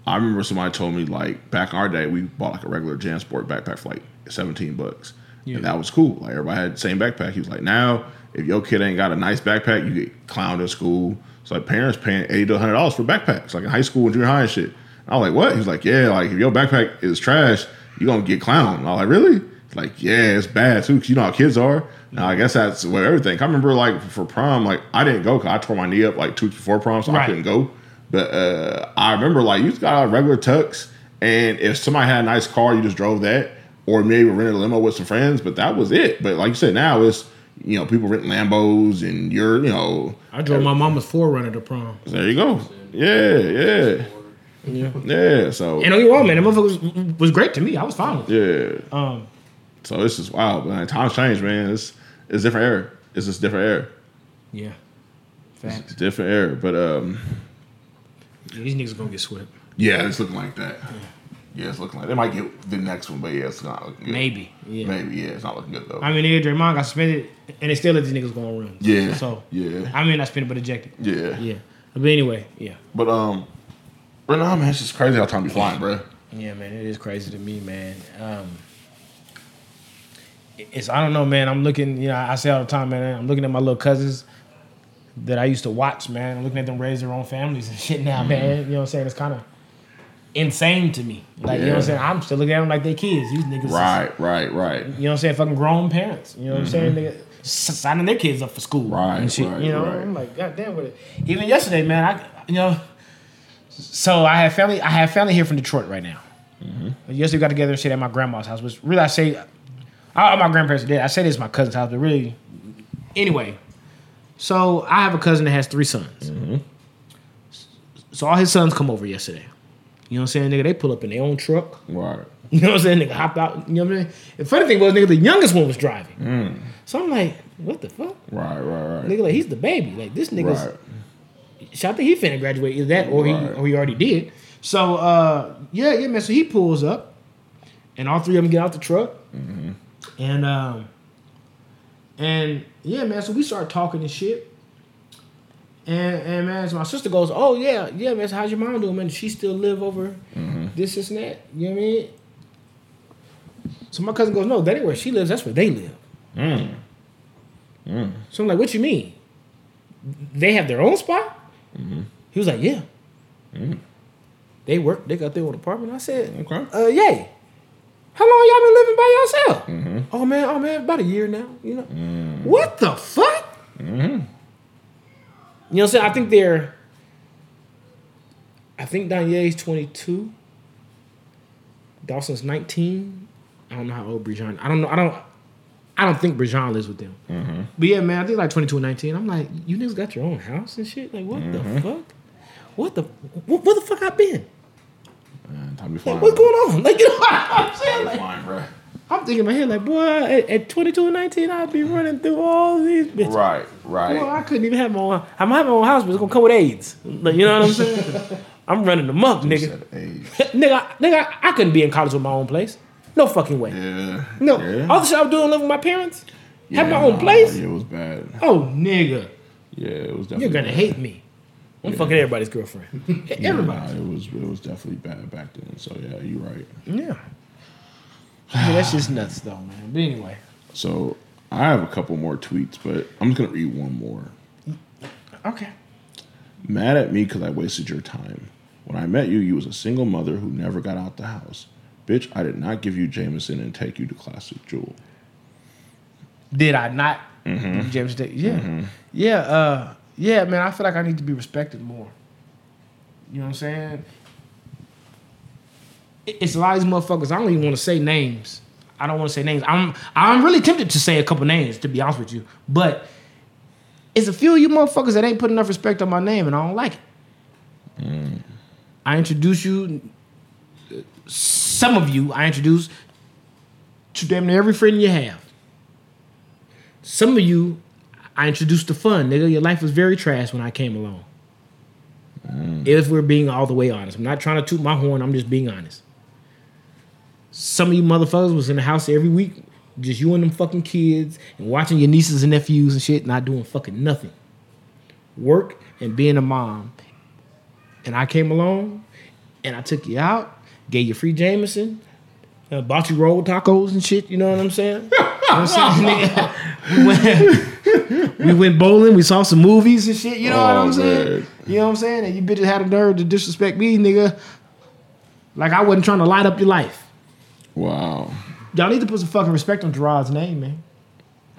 I remember somebody told me like back in our day we bought like a regular JanSport backpack for like seventeen bucks, Yeah. and that was cool. Like everybody had the same backpack. He was like, now if your kid ain't got a nice backpack, you get clowned at school. So like parents paying eighty to hundred dollars for backpacks, like in high school and junior high and shit. And I was like, what? He was like, yeah, like if your backpack is trash, you gonna get clowned. And I was like, really? Like, yeah, it's bad too, cause you know how kids are. Now I guess that's where everything. I remember like for prom, like I didn't go because I tore my knee up like two weeks before prom, so I couldn't go. But uh, I remember like you just got a regular tux, and if somebody had a nice car, you just drove that, or maybe we rented a limo with some friends. But that was it. But like you said, now it's you know people renting Lambos, and you're you know I drove my mama's 4Runner to prom. there you go. Yeah, yeah, Yeah. yeah. So And don't get wrong, man, that motherfucker was, was great to me. I was fine with it. yeah. Um, So this is wild, man. Times change, man. It's it's different era. It's just different era. yeah. It's Facts. different era. But um, These niggas gonna get swept. yeah, it's looking like that. Yeah, it's looking like they might get the next one, but yeah, it's not looking good. Maybe. Yeah. Maybe, yeah, it's not looking good though. I mean, nigga, Draymond got suspended, and they still let these niggas go on runs. Yeah. So, Yeah. I mean, not suspended, but ejected. yeah. Yeah. But anyway, yeah. But um, but no, man, it's just crazy how time be flying, bro. Yeah, man, it is crazy to me, man. Um, it's I don't know, man. I'm looking, you know, I say all the time, man. I'm looking at my little cousins that I used to watch, man. I'm looking at them raise their own families and shit now, man. You know what I'm saying? It's kind of insane to me. Like, you know what I'm saying? I'm still looking at them like they kids. These niggas, is- Right, right, right. you know what I'm saying? Fucking grown parents. You know what I'm saying? Nigga, s- signing their kids up for school, Right, And shit. right, you know, right. I'm like, God damn with it. Even yesterday, man, I you know. So I have family. I have family here from Detroit right now. Mm-hmm. Yesterday we got together and shit at my grandma's house. Which really I say, all my grandparents are dead. I say this is my cousin's house, but really, anyway. So I have a cousin that has three sons. Mm-hmm. So all his sons come over yesterday. You know what I'm saying, nigga? They pull up in their own truck. Right. You know what I'm saying? Nigga hopped out. You know what I'm saying? The funny thing was, nigga, the youngest one was driving. Mm. So I'm like, what the fuck? Right, right, right. Nigga, like he's the baby. Like this nigga's. right. So I think he finna graduate either that or he Right. or he already did. So uh, yeah, yeah, man. So he pulls up, and all three of them get out the truck, Mm-hmm. and um, and yeah, man. So we start talking and shit. And and man, so my sister goes, oh yeah, yeah, man. So how's your mom doing, man? Does she still live over Mm-hmm. this, this, and that? You know what I mean? So my cousin goes, no, that ain't where she lives. That's where they live. Mm. So I'm like, what you mean? They have their own spot? Mm-hmm. He was like, yeah. They work. They got their own apartment. I said, Okay. uh, yay. How long y'all been living by yourself? Mm-hmm. Oh man, oh man, about a year now. You know, Mm. what the fuck? Mm-hmm. You know what I'm saying? I think they're. I think Danye's 22. Dawson's 19. I don't know how old Brijan. I don't know. I don't. I don't think Brijan lives with them. Mm-hmm. But yeah, man, I think like 22 and 19. I'm like, you niggas got your own house and shit. Like, what Mm-hmm. the fuck? What the? What, where the fuck I been? Man, time be flying. Like, what's bro. going on? Like, you know what I'm saying? Like, flying, bro. I'm thinking in my head, like, boy, at, at 22 and 19, I'd be running through all these bitches. Right, right. Well, I couldn't even have my own. I'm having my own house, but it's gonna come with AIDS. Like, you know what I'm saying? I'm running the muck, nigga. Nigga, nigga, I couldn't be in college with my own place. No fucking way. Yeah. No, Yeah. all the shit I was doing living with my parents, have my own nah, place. Yeah, it was bad. Oh, nigga, Yeah, it was definitely. you're gonna bad. hate me. I'm fucking everybody's girlfriend. Everybody. nah, it was it was definitely bad back then. So yeah, you're right. Yeah. Yeah, that's just nuts, though, man. But anyway, So I have a couple more tweets, but I'm just gonna read one more. okay. Mad at me because I wasted your time. When I met you, you was a single mother who never got out the house. Bitch, I did not give you Jameson and take you to Classic Jewel. Did I not? Mm-hmm. James Day. Yeah. Yeah. Uh, yeah, man. I feel like I need to be respected more. You know what I'm saying? It's a lot of these motherfuckers. I don't even want to say names. I don't want to say names. I'm I'm really tempted to say a couple names, to be honest with you. But it's a few of you motherfuckers that ain't put enough respect on my name, and I don't like it. I introduce you, some of you, I introduce to damn near every friend you have. Some of you, I introduced to fun, nigga. Your life was very trash when I came along. Mm. If we're being all the way honest, I'm not trying to toot my horn. I'm just being honest. Some of you motherfuckers was in the house every week, just you and them fucking kids, and watching your nieces and nephews and shit, not doing fucking nothing. Work and being a mom. And I came along, and I took you out, gave you free Jameson, Uh, bought you roll tacos and shit. You know what I'm saying? You know what I'm saying? We, went, we went bowling. We saw some movies and shit. You know what Oh, I'm saying? man. You know what I'm saying? And you bitches had a nerve to disrespect me, nigga. Like I wasn't trying to light up your life. Wow. Y'all need to put some fucking respect on Jerrod's name, man.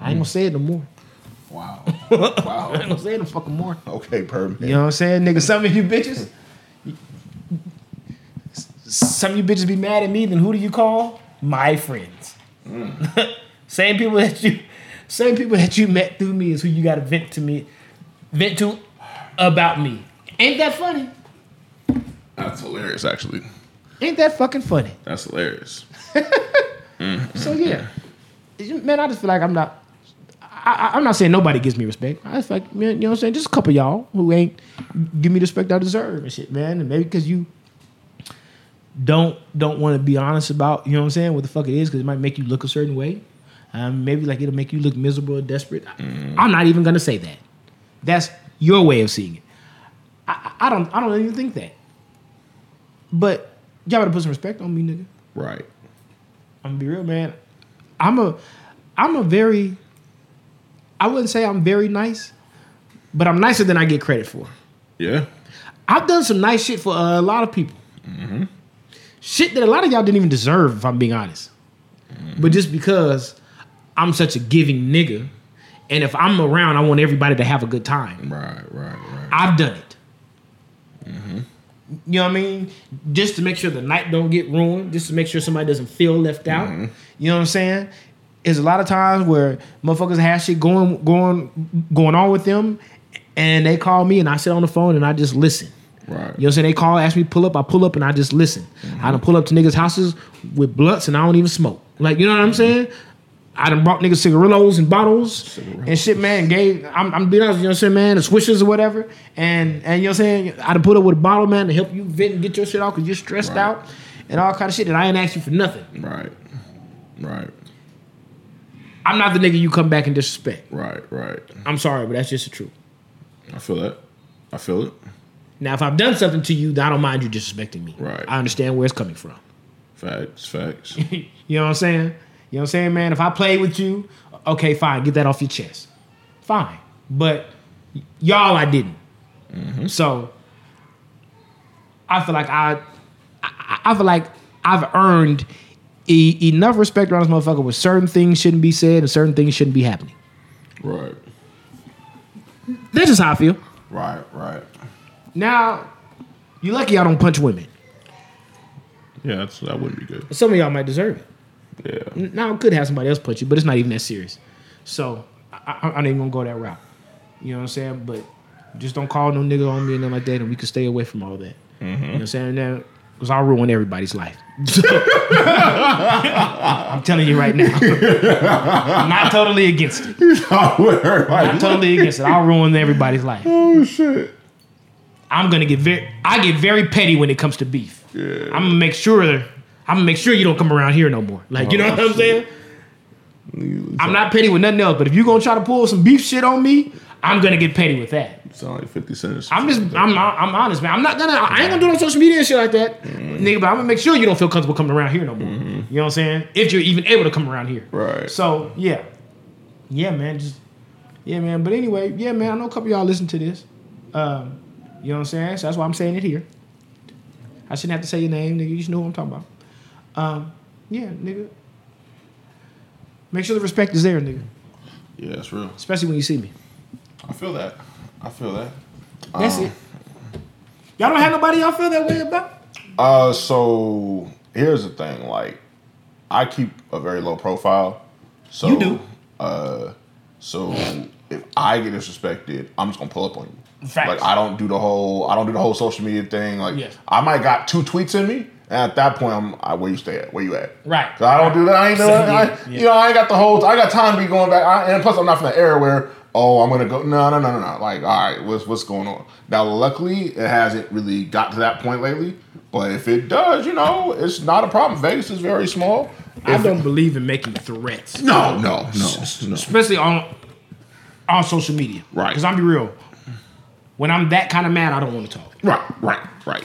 I ain't gonna say it no more. Wow. Wow. I ain't gonna say it no fucking more. Okay, perfect. You know what I'm saying, nigga? Some of you bitches, some of you bitches be mad at me. Then who do you call? My friends. same people that you, same people that you met through me is who you got to vent to me, vent to about me. Ain't that funny? That's hilarious, actually. Ain't that fucking funny? That's hilarious. So yeah, man, I just feel like I'm not. I, I'm not saying nobody gives me respect. I just like, man, you know what I'm saying? Just a couple of y'all who ain't give me the respect I deserve and shit, man. And maybe because you don't don't want to be honest about, you know what I'm saying, what the fuck it is, because it might make you look a certain way. Um, maybe like it'll make you look miserable or desperate. I- I'm not even gonna say that. That's your way of seeing it. I, I don't I don't even think that. But y'all better put some respect on me, nigga. Right. I'm gonna be real, man. I'm a, I'm a very, I wouldn't say I'm very nice, but I'm nicer than I get credit for. Yeah. I've done some nice shit for a lot of people. Shit that a lot of y'all didn't even deserve, if I'm being honest. But just because I'm such a giving nigga, and if I'm around, I want everybody to have a good time. Right, right, right. I've done it. You know what I mean? Just to make sure the night don't get ruined, just to make sure somebody doesn't feel left out. Mm-hmm. You know what I'm saying? There's a lot of times where motherfuckers have shit going going going on with them, and they call me and I sit on the phone and I just listen. Right. You know what I'm saying? They call, ask me to pull up, I pull up and I just listen. Mm-hmm. I don't pull up to niggas' houses with blunts and I don't even smoke. Like, you know what I'm saying? I done brought niggas cigarillos and bottles and shit, man. Gave, I'm, I'm being honest, you know what I'm saying, man, the swishers or whatever. And, and you know what I'm saying? I done put up with a bottle, man, to help you vent and get your shit off because you're stressed Right. out and all kind of shit. And I ain't asked you for nothing. Right. Right. I'm not the nigga you come back and disrespect. Right. Right. I'm sorry, but that's just the truth. I feel that. I feel it. Now, if I've done something to you, I don't mind you disrespecting me. Right. I understand where it's coming from. Facts. Facts. You know what I'm saying? You know what I'm saying, man? If I played with you, okay, fine, get that off your chest. Fine. But y'all, I didn't. Mm-hmm. So I feel like I, I, I feel like I've earned e- enough respect around this motherfucker where certain things shouldn't be said and certain things shouldn't be happening. right. That's just how I feel. Right. Right. Now, you lucky I don't punch women. Yeah, that's that wouldn't be good. Some of y'all might deserve it. Yeah. Now I could have somebody else punch you, but it's not even that serious. So I, I, I ain't even gonna go that route. You know what I'm saying? But just don't call no nigga on me and nothing like that, and we can stay away from all that. Mm-hmm. You know what I'm saying? Now, because I'll ruin everybody's life. I'm telling you right now. I'm not totally against it. Not totally against it. I'll ruin everybody's life. oh shit. I'm gonna get very I get very petty when it comes to beef. Yeah. I'm gonna make sure I'm gonna make sure you don't come around here no more. Like you know Oh, what I'm shit. saying? I'm not petty with nothing else, but if you're gonna try to pull some beef shit on me, I'm gonna get petty with that. sound like Fifty Cent. I'm just I'm I'm honest, man. I'm not gonna I ain't gonna do it on social media and shit like that, Mm-hmm. nigga. But I'm gonna make sure you don't feel comfortable coming around here no more. You know what I'm saying? If you're even able to come around here, Right. So yeah, yeah, man. Just yeah, man. But anyway, yeah, man. I know a couple of y'all listen to this. Um, you know what I'm saying? So that's why I'm saying it here. I shouldn't have to say your name, nigga. You should know what I'm talking about. Um, yeah, nigga. Make sure the respect is there, nigga. Yeah, that's real. Especially when you see me. I feel that. I feel that. That's Um, it. Y'all don't have nobody y'all feel that way about? Uh, so here's the thing. Like, I keep a very low profile. So You do. Uh, so if I get disrespected, I'm just gonna pull up on you. Facts. Like, I don't do the whole. I don't do the whole social media thing. Like, Yes. I might got two tweets in me, and at that point, I'm I, where you stay at? Where you at? Right. 'Cause I don't do that. I ain't doing. I, yeah. You know, I ain't got the whole. I got time to be going back. I, and plus, I'm not from the era where. Oh, I'm gonna go. No, no, no, no, no. Like, all right, what's what's going on? Now, luckily, it hasn't really got to that point lately. But if it does, you know, it's not a problem. Vegas is very small. I If- don't believe in making threats. No, no, no, no. especially on on social media. Right. Because I'm be real. When I'm that kind of mad, I don't want to talk. Right, right, right.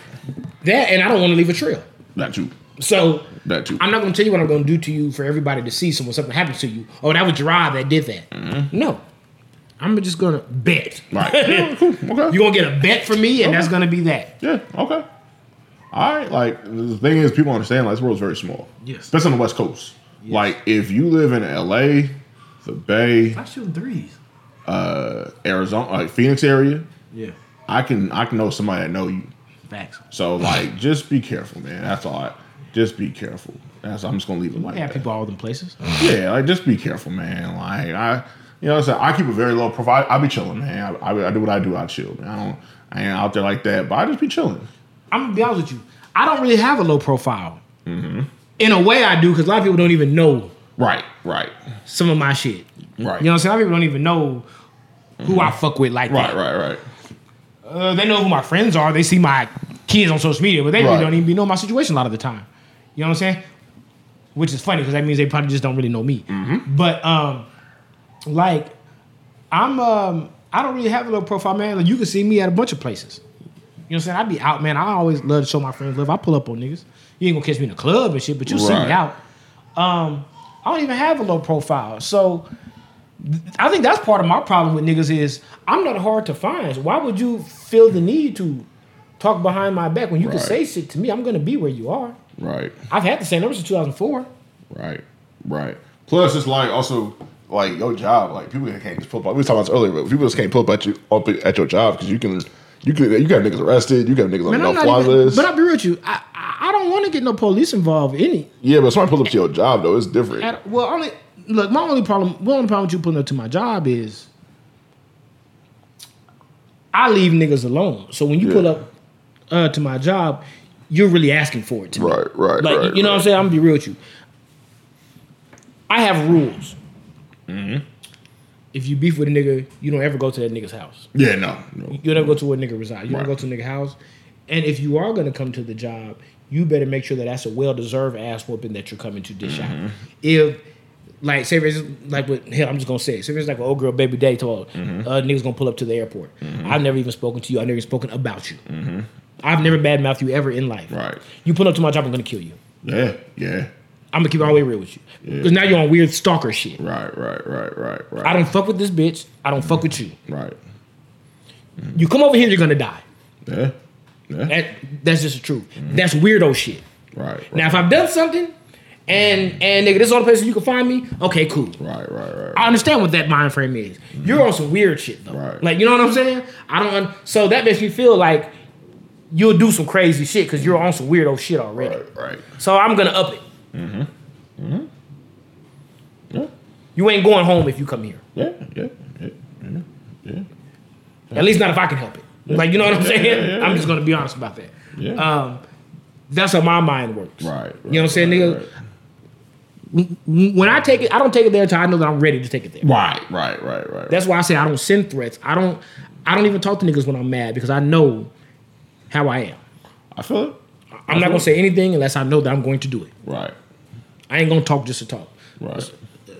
That and I don't want to leave a trail. That too. So That too. I'm not gonna tell you what I'm gonna do to you for everybody to see. So when something happens to you, oh, that was Jerrod that did that. Mm-hmm. No, I'm just gonna bet. Right. Yeah, cool. Okay. You're gonna get a bet from me, and that's gonna be that. Yeah. Okay. All right. Like the thing is, people understand like this world's very small. Yes. Especially on the West Coast. Like if you live in L.A., the Bay, I shoot threes. uh, Arizona, like Phoenix area, Yeah. I can I can know somebody that know you. Facts. So like, just be careful, man. That's all. I, just be careful. That's I'm just gonna leave it like Yeah, people all them places. Yeah, like just be careful, man. Like I, you know, what I'm saying I keep a very low profile. I be chilling, man. I, I, I do what I do. I chill. Man. I don't. I ain't out there like that, but I just be chilling. I'm gonna be honest with you. I don't really have a low profile. Mm-hmm. In a way, I do because a lot of people don't even know Right, right, some of my shit. right. You know what I'm saying? A lot of people don't even know who I fuck with like right, that. right, right. Uh, they know who my friends are. They see my kids on social media, but they really Right. don't even know my situation a lot of the time. You know what I'm saying? Which is funny because that means they probably just don't really know me. Mm-hmm. But um, like, I'm um, I don't really have a low profile, man. Like, you can see me at a bunch of places. You know what I'm saying? I'd be out, man. I always love to show my friends love. I pull up on niggas. You ain't gonna catch me in the club and shit, but you will see Right. me out. Um, I don't even have a low profile, so I think that's part of my problem with niggas is I'm not hard to find. Why would you feel the need to talk behind my back when you can say shit to me? I'm gonna be where you are. Right, I've had the same number since 2004. right, right. Plus, it's like also like your job. Like people can't just pull up. We were talking about this earlier, but people just can't pull up at you up at your job because you can. You can. You got niggas arrested. You got niggas on no fly list. but I'll be real with you. I, I, I don't want to get no police involved in it. yeah, but somebody pull up to your job though. It's different. At- well, only look. My only problem, my only problem with you pulling up to my job is I leave niggas alone. So when you pull up uh, to my job, you're really asking for it to me. Right, right, Like right. you know what I'm saying? I'm gonna be real with you. I have rules. Mm-hmm. If you beef with a nigga, you don't ever go to that nigga's house. Yeah, no, no. You never go to where a nigga resides. You Right. don't go to a nigga house. And if you are gonna come to the job, you better make sure that that's a well deserved ass whooping that you're coming to dish Mm-hmm. out. If like say instance, like with hell, I'm just gonna say it. Say instance, like an old girl baby day told Mm-hmm. uh, niggas gonna pull up to the airport. I've never even spoken to you. I've never even spoken about you. Mm-hmm. I've never badmouthed you ever in life. Right. You pull up to my job, I'm gonna kill you. Yeah, yeah. I'm gonna keep it all the way real with you. Because now you're on weird stalker shit. Right, right, right, right, right. I don't fuck with this bitch. I don't fuck with you. Right. You come over here, you're gonna die. Yeah. Yeah. That, that's just the truth. That's weirdo shit. right. Right. Now, if I've done something, and and nigga, this is all the places you can find me. Okay, cool. right, right, right. I understand what that mind frame is. You're on some weird shit though. Right. Like you know what I'm saying? I don't. Un- so that makes me feel like you'll do some crazy shit because you're on some weirdo shit already. Right, right. So I'm gonna up it. Mm-hmm. Mm-hmm. Yeah. You ain't going home if you come here. Yeah, yeah, yeah, yeah, yeah. At least not if I can help it. Like you know what I'm Yeah, saying? yeah, yeah, I'm just gonna be honest about that. Yeah. Um, that's how my mind works. Right, right. You know what I'm saying, right, nigga? When I take it, I don't take it there until I know that I'm ready to take it there. Right, right, right, right. That's why I say I don't send threats. I don't. I don't even talk to niggas when I'm mad because I know how I am. I feel it. I'm not gonna say anything unless I know that I'm going to do it. Right, I ain't gonna talk just to talk. right.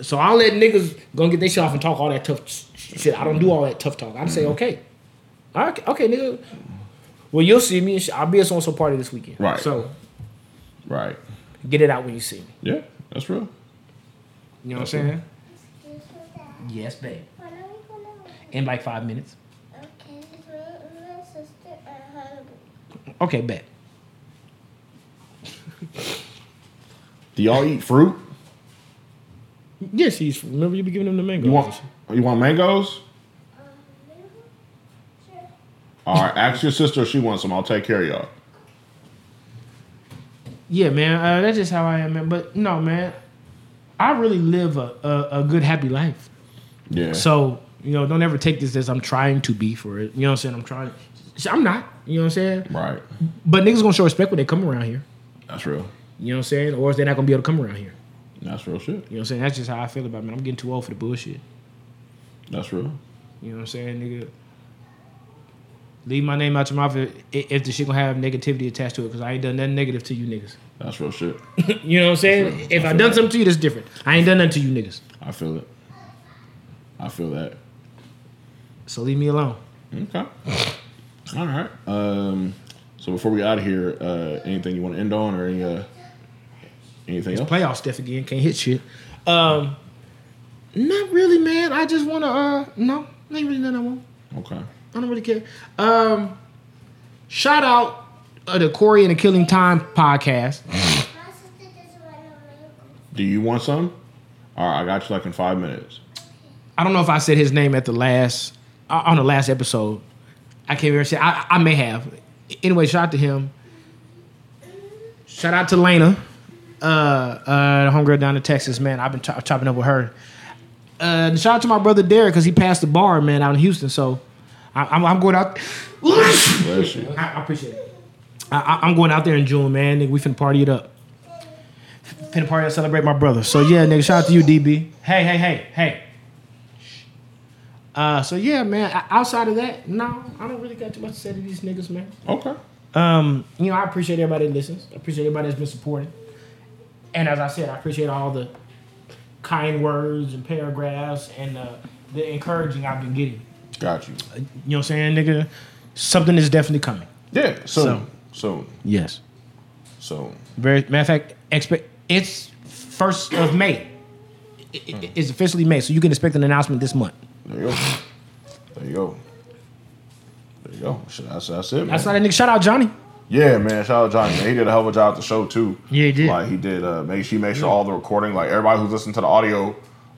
So I'll let niggas go and get their shit off and talk all that tough shit. I don't do all that tough talk. I just say mm-hmm. okay, all right, okay, nigga. Well, you'll see me. I'll be at so and so party this weekend. Right. So Right. get it out when you see me. Yeah, that's real. You know what I'm saying? Excuse me, Dad. Yes, babe. When are we gonna? In like five minutes. Okay, it's me and my sister are hungry. Okay, bet. Do y'all eat fruit? Yes, he's. Remember you be giving him the mangoes. You want you want mangoes? Um. All right, ask your sister if she wants some. I'll take care of y'all. Yeah, man. Uh, that's just how I am, man. But no, man. I really live a, a, a good, happy life. Yeah. So, you know, don't ever take this as I'm trying to be for it. You know what I'm saying? I'm trying. I'm not. You know what I'm saying? right. But niggas gonna show respect when they come around here. That's real. You know what I'm saying? Or is they not gonna be able to come around here? That's real shit. You know what I'm saying? That's just how I feel about it, man. I'm getting too old for the bullshit. That's real. You know what I'm saying, nigga? Leave my name out your mouth if, if the shit gonna have negativity attached to it, because I ain't done nothing negative to you niggas. That's real shit. You know what I'm saying? If I done something to you, that's different. I ain't done nothing to you niggas. I feel it. I feel that. So leave me alone. Okay. All right. Um. So before we out of here, uh, anything you want to end on, or any uh, Anything else? Playoff stuff again. Can't hit shit. Um, not really, man. I just wanna. Uh, no, ain't really nothing I want. Okay. I don't really care. Um, shout out uh, the Corey and the Killing Time podcast. My sister doesn't want no mango. Do you want some? All right, I got you like in five minutes. I don't know if I said his name at the last uh, on the last episode. I can't remember. Say I, I may have. Anyway, shout out to him. Shout out to Lena, uh, uh, the homegirl down in Texas. Man, I've been chop- chopping up with her. Uh, shout out to my brother Derek because he passed the bar, man, out in Houston. So I, I'm, I'm going out. I, I appreciate it. I, I'm going out there in June, man. Nigga, we finna party it up. Finna party up, celebrate my brother. So yeah, nigga, shout out to you, DB. Hey, hey, hey, hey. Uh, so yeah, man. Outside of that, no, I don't really got too much to say to these niggas, man. Okay. Um, you know, I appreciate everybody that listens. I appreciate everybody that's been supporting. And as I said, I appreciate all the kind words and paragraphs and uh, the encouraging I've been getting. Got you. You know what I'm saying, nigga? Something is definitely coming. Yeah. Soon. So- Soon. Yes. Soon. Very matter of fact, expect it's first of May. I- I- It's officially May, so you can expect an announcement this month. There you go. There you go. There you go. That's, that's it, man. That's why that nigga shout out Johnny. Yeah, man. Shout out Johnny. Man. He did a hell of a job at the show too. Yeah, he did. Like he did. Uh, make he made sure all the recording, like everybody who's listening to the audio,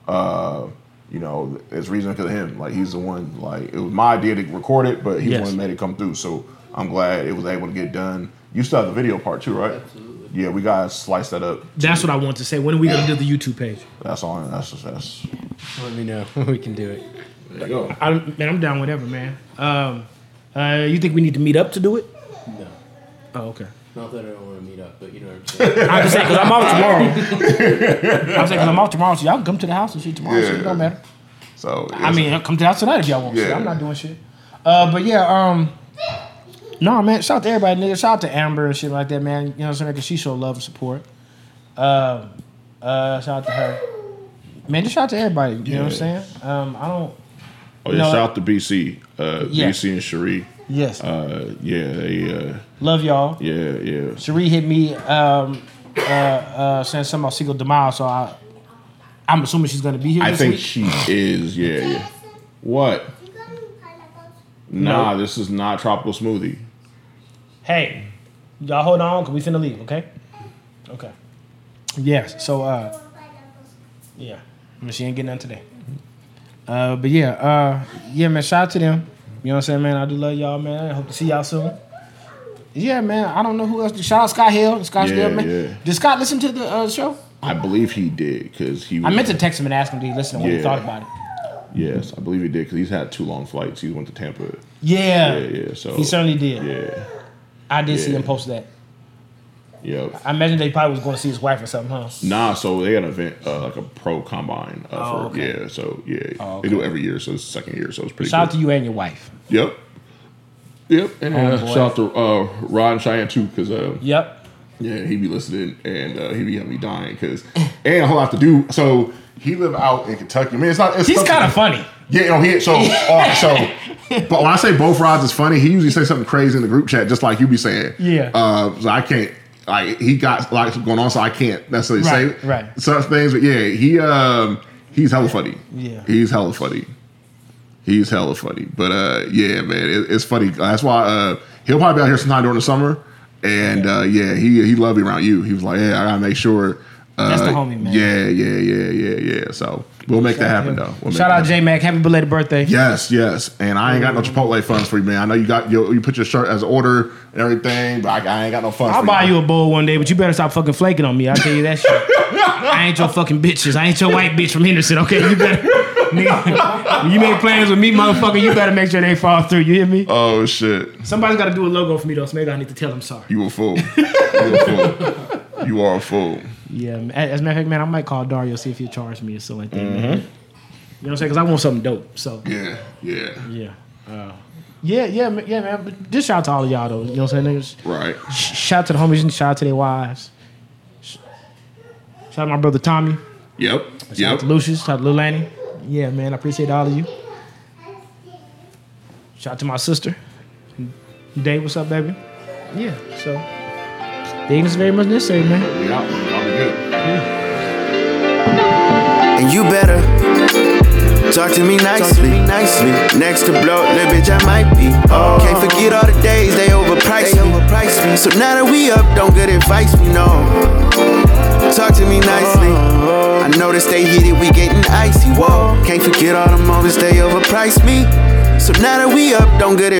uh, you know, it's reason because of him. Like he's the one. Like it was my idea to record it, but he's Yes. the one who made it come through. So I'm glad it was able to get done. You still have the video part too, right? Absolutely. Yeah, we gotta slice that up. That's what I want to say. When are we gonna do the YouTube page? That's all. That's that's. Let me know. we can do it. There you go. I, man, I'm down whatever, man. Um, uh, you think we need to meet up to do it? No. Oh, okay. Not that I don't want to meet up, but you know what I'm saying. I'm just saying because I'm off tomorrow. I'm saying because I'm off tomorrow, so y'all can come to the house and shit tomorrow. So it don't matter. So I mean, come to the house tonight if y'all want. Shit. Yeah. I'm not doing shit. Uh, but yeah, um, no, man. Shout out to everybody, nigga. Shout out to Amber and shit like that, man. You know what I'm saying? Because she showed love and support. Um, uh, shout out to her. Man, just shout out to everybody. You know what I'm saying? Um, I don't. oh yeah, No. shout out to BC, uh, Yeah. BC and Cherie. Yes, Uh, yeah, they, uh, love y'all. yeah, yeah. Cherie hit me um, uh, uh, saying something about Cinco de Mayo, so I, I'm assuming she's gonna be here. I think week. she is. Yeah, yeah. What? Nah, this is not tropical smoothie. Hey, y'all hold on, cause we finna leave, okay? Okay. Yes. So, uh, yeah, I mean, she ain't getting none today. Uh, but yeah, uh, yeah, man. Shout out to them. You know what I'm saying, man? I do love y'all, man. I hope to see y'all soon. Yeah, man. I don't know who else. Shout out Scott Hill. Scott Yeah, Hill, man. yeah. Did Scott listen to the uh, show? I believe he did because he. Was, I meant to text him and ask him did he listen to what he thought about it. Yes, I believe he did because he's had two long flights. He went to Tampa. Yeah, Yeah, yeah. So he certainly did. Yeah. I did see him post that. Yep. I imagine they probably was going to see his wife or something, huh? Nah, so they had an event uh, like a pro combine. Uh, Oh, for, okay. Yeah, so yeah, Oh, they do it every year. So it's the second year, so it's pretty. Shout out to you and your wife. Yep. Yep. And uh, Oh, shout out to uh, Rod and Cheyenne too, because uh, Yep. Yeah, he be listening and uh, he be having me dying because and a whole lot to do. So he live out in Kentucky. I mean, it's not. It's He's kind of funny. Yeah, you know, he so uh, so. But when I say both rods is funny, he usually say something crazy in the group chat, just like you be saying. Yeah. Uh, so I can't. Like he got like going on, so I can't necessarily Right, say right. such things. But yeah, he um he's hella funny. Yeah. he's hella funny. He's hella funny. But uh yeah, man, it, it's funny. That's why uh he'll probably be out here sometime during the summer. And uh yeah, he he loved me around you. He was like, yeah, I gotta make sure. Uh, That's the homie, man. Yeah, yeah, yeah, yeah, yeah. So we'll make that happen though. We'll Shout out. J Mac. Happy belated birthday. Yes, yes. And I ain't got no Chipotle funds for you, man. I know you got your, you put your shirt as an order and everything, but I, I ain't got no funds. I'll buy you a bowl one day, but you better stop fucking flaking on me. I'll tell you that shit. I ain't your fucking bitches. I ain't your white bitch from Henderson, okay? You better. Nigga, when you make plans with me, motherfucker, you better make sure they fall through. You hear me? Oh shit! Somebody's got to do a logo for me, though, so maybe I need to tell them sorry. You a fool. You a fool. You are a fool. Yeah, man. as a matter of fact, man, I might call Dario, see if he'll charge me or something like that. Mm-hmm. man. You know what I'm saying? Because I want something dope. So, Yeah, yeah. yeah. Uh, yeah, yeah, man, yeah, man. But just shout out to all of y'all, though. You know what I'm saying? Niggas? Right. Shout out to the homies and shout out to their wives. Sh- Shout out to my brother Tommy. Yep. Shout Yep. out to Lucius. Shout out to Lil Annie. Yeah, man, I appreciate all of you. Shout out to my sister. Dave, what's up, baby? Yeah, so Dating is very much necessary, man. We out. I'll be good. And you better talk to me nicely. nicely. Next to blow, little bitch, I might be. Oh. Can't forget all the days they overpriced me. overpriced me. So now that we up, don't get advice me, no. Talk to me nicely. Uh-huh. I know they hit it, we getting icy. Whoa. Can't forget all the moments they overpriced me. So now that we up, don't good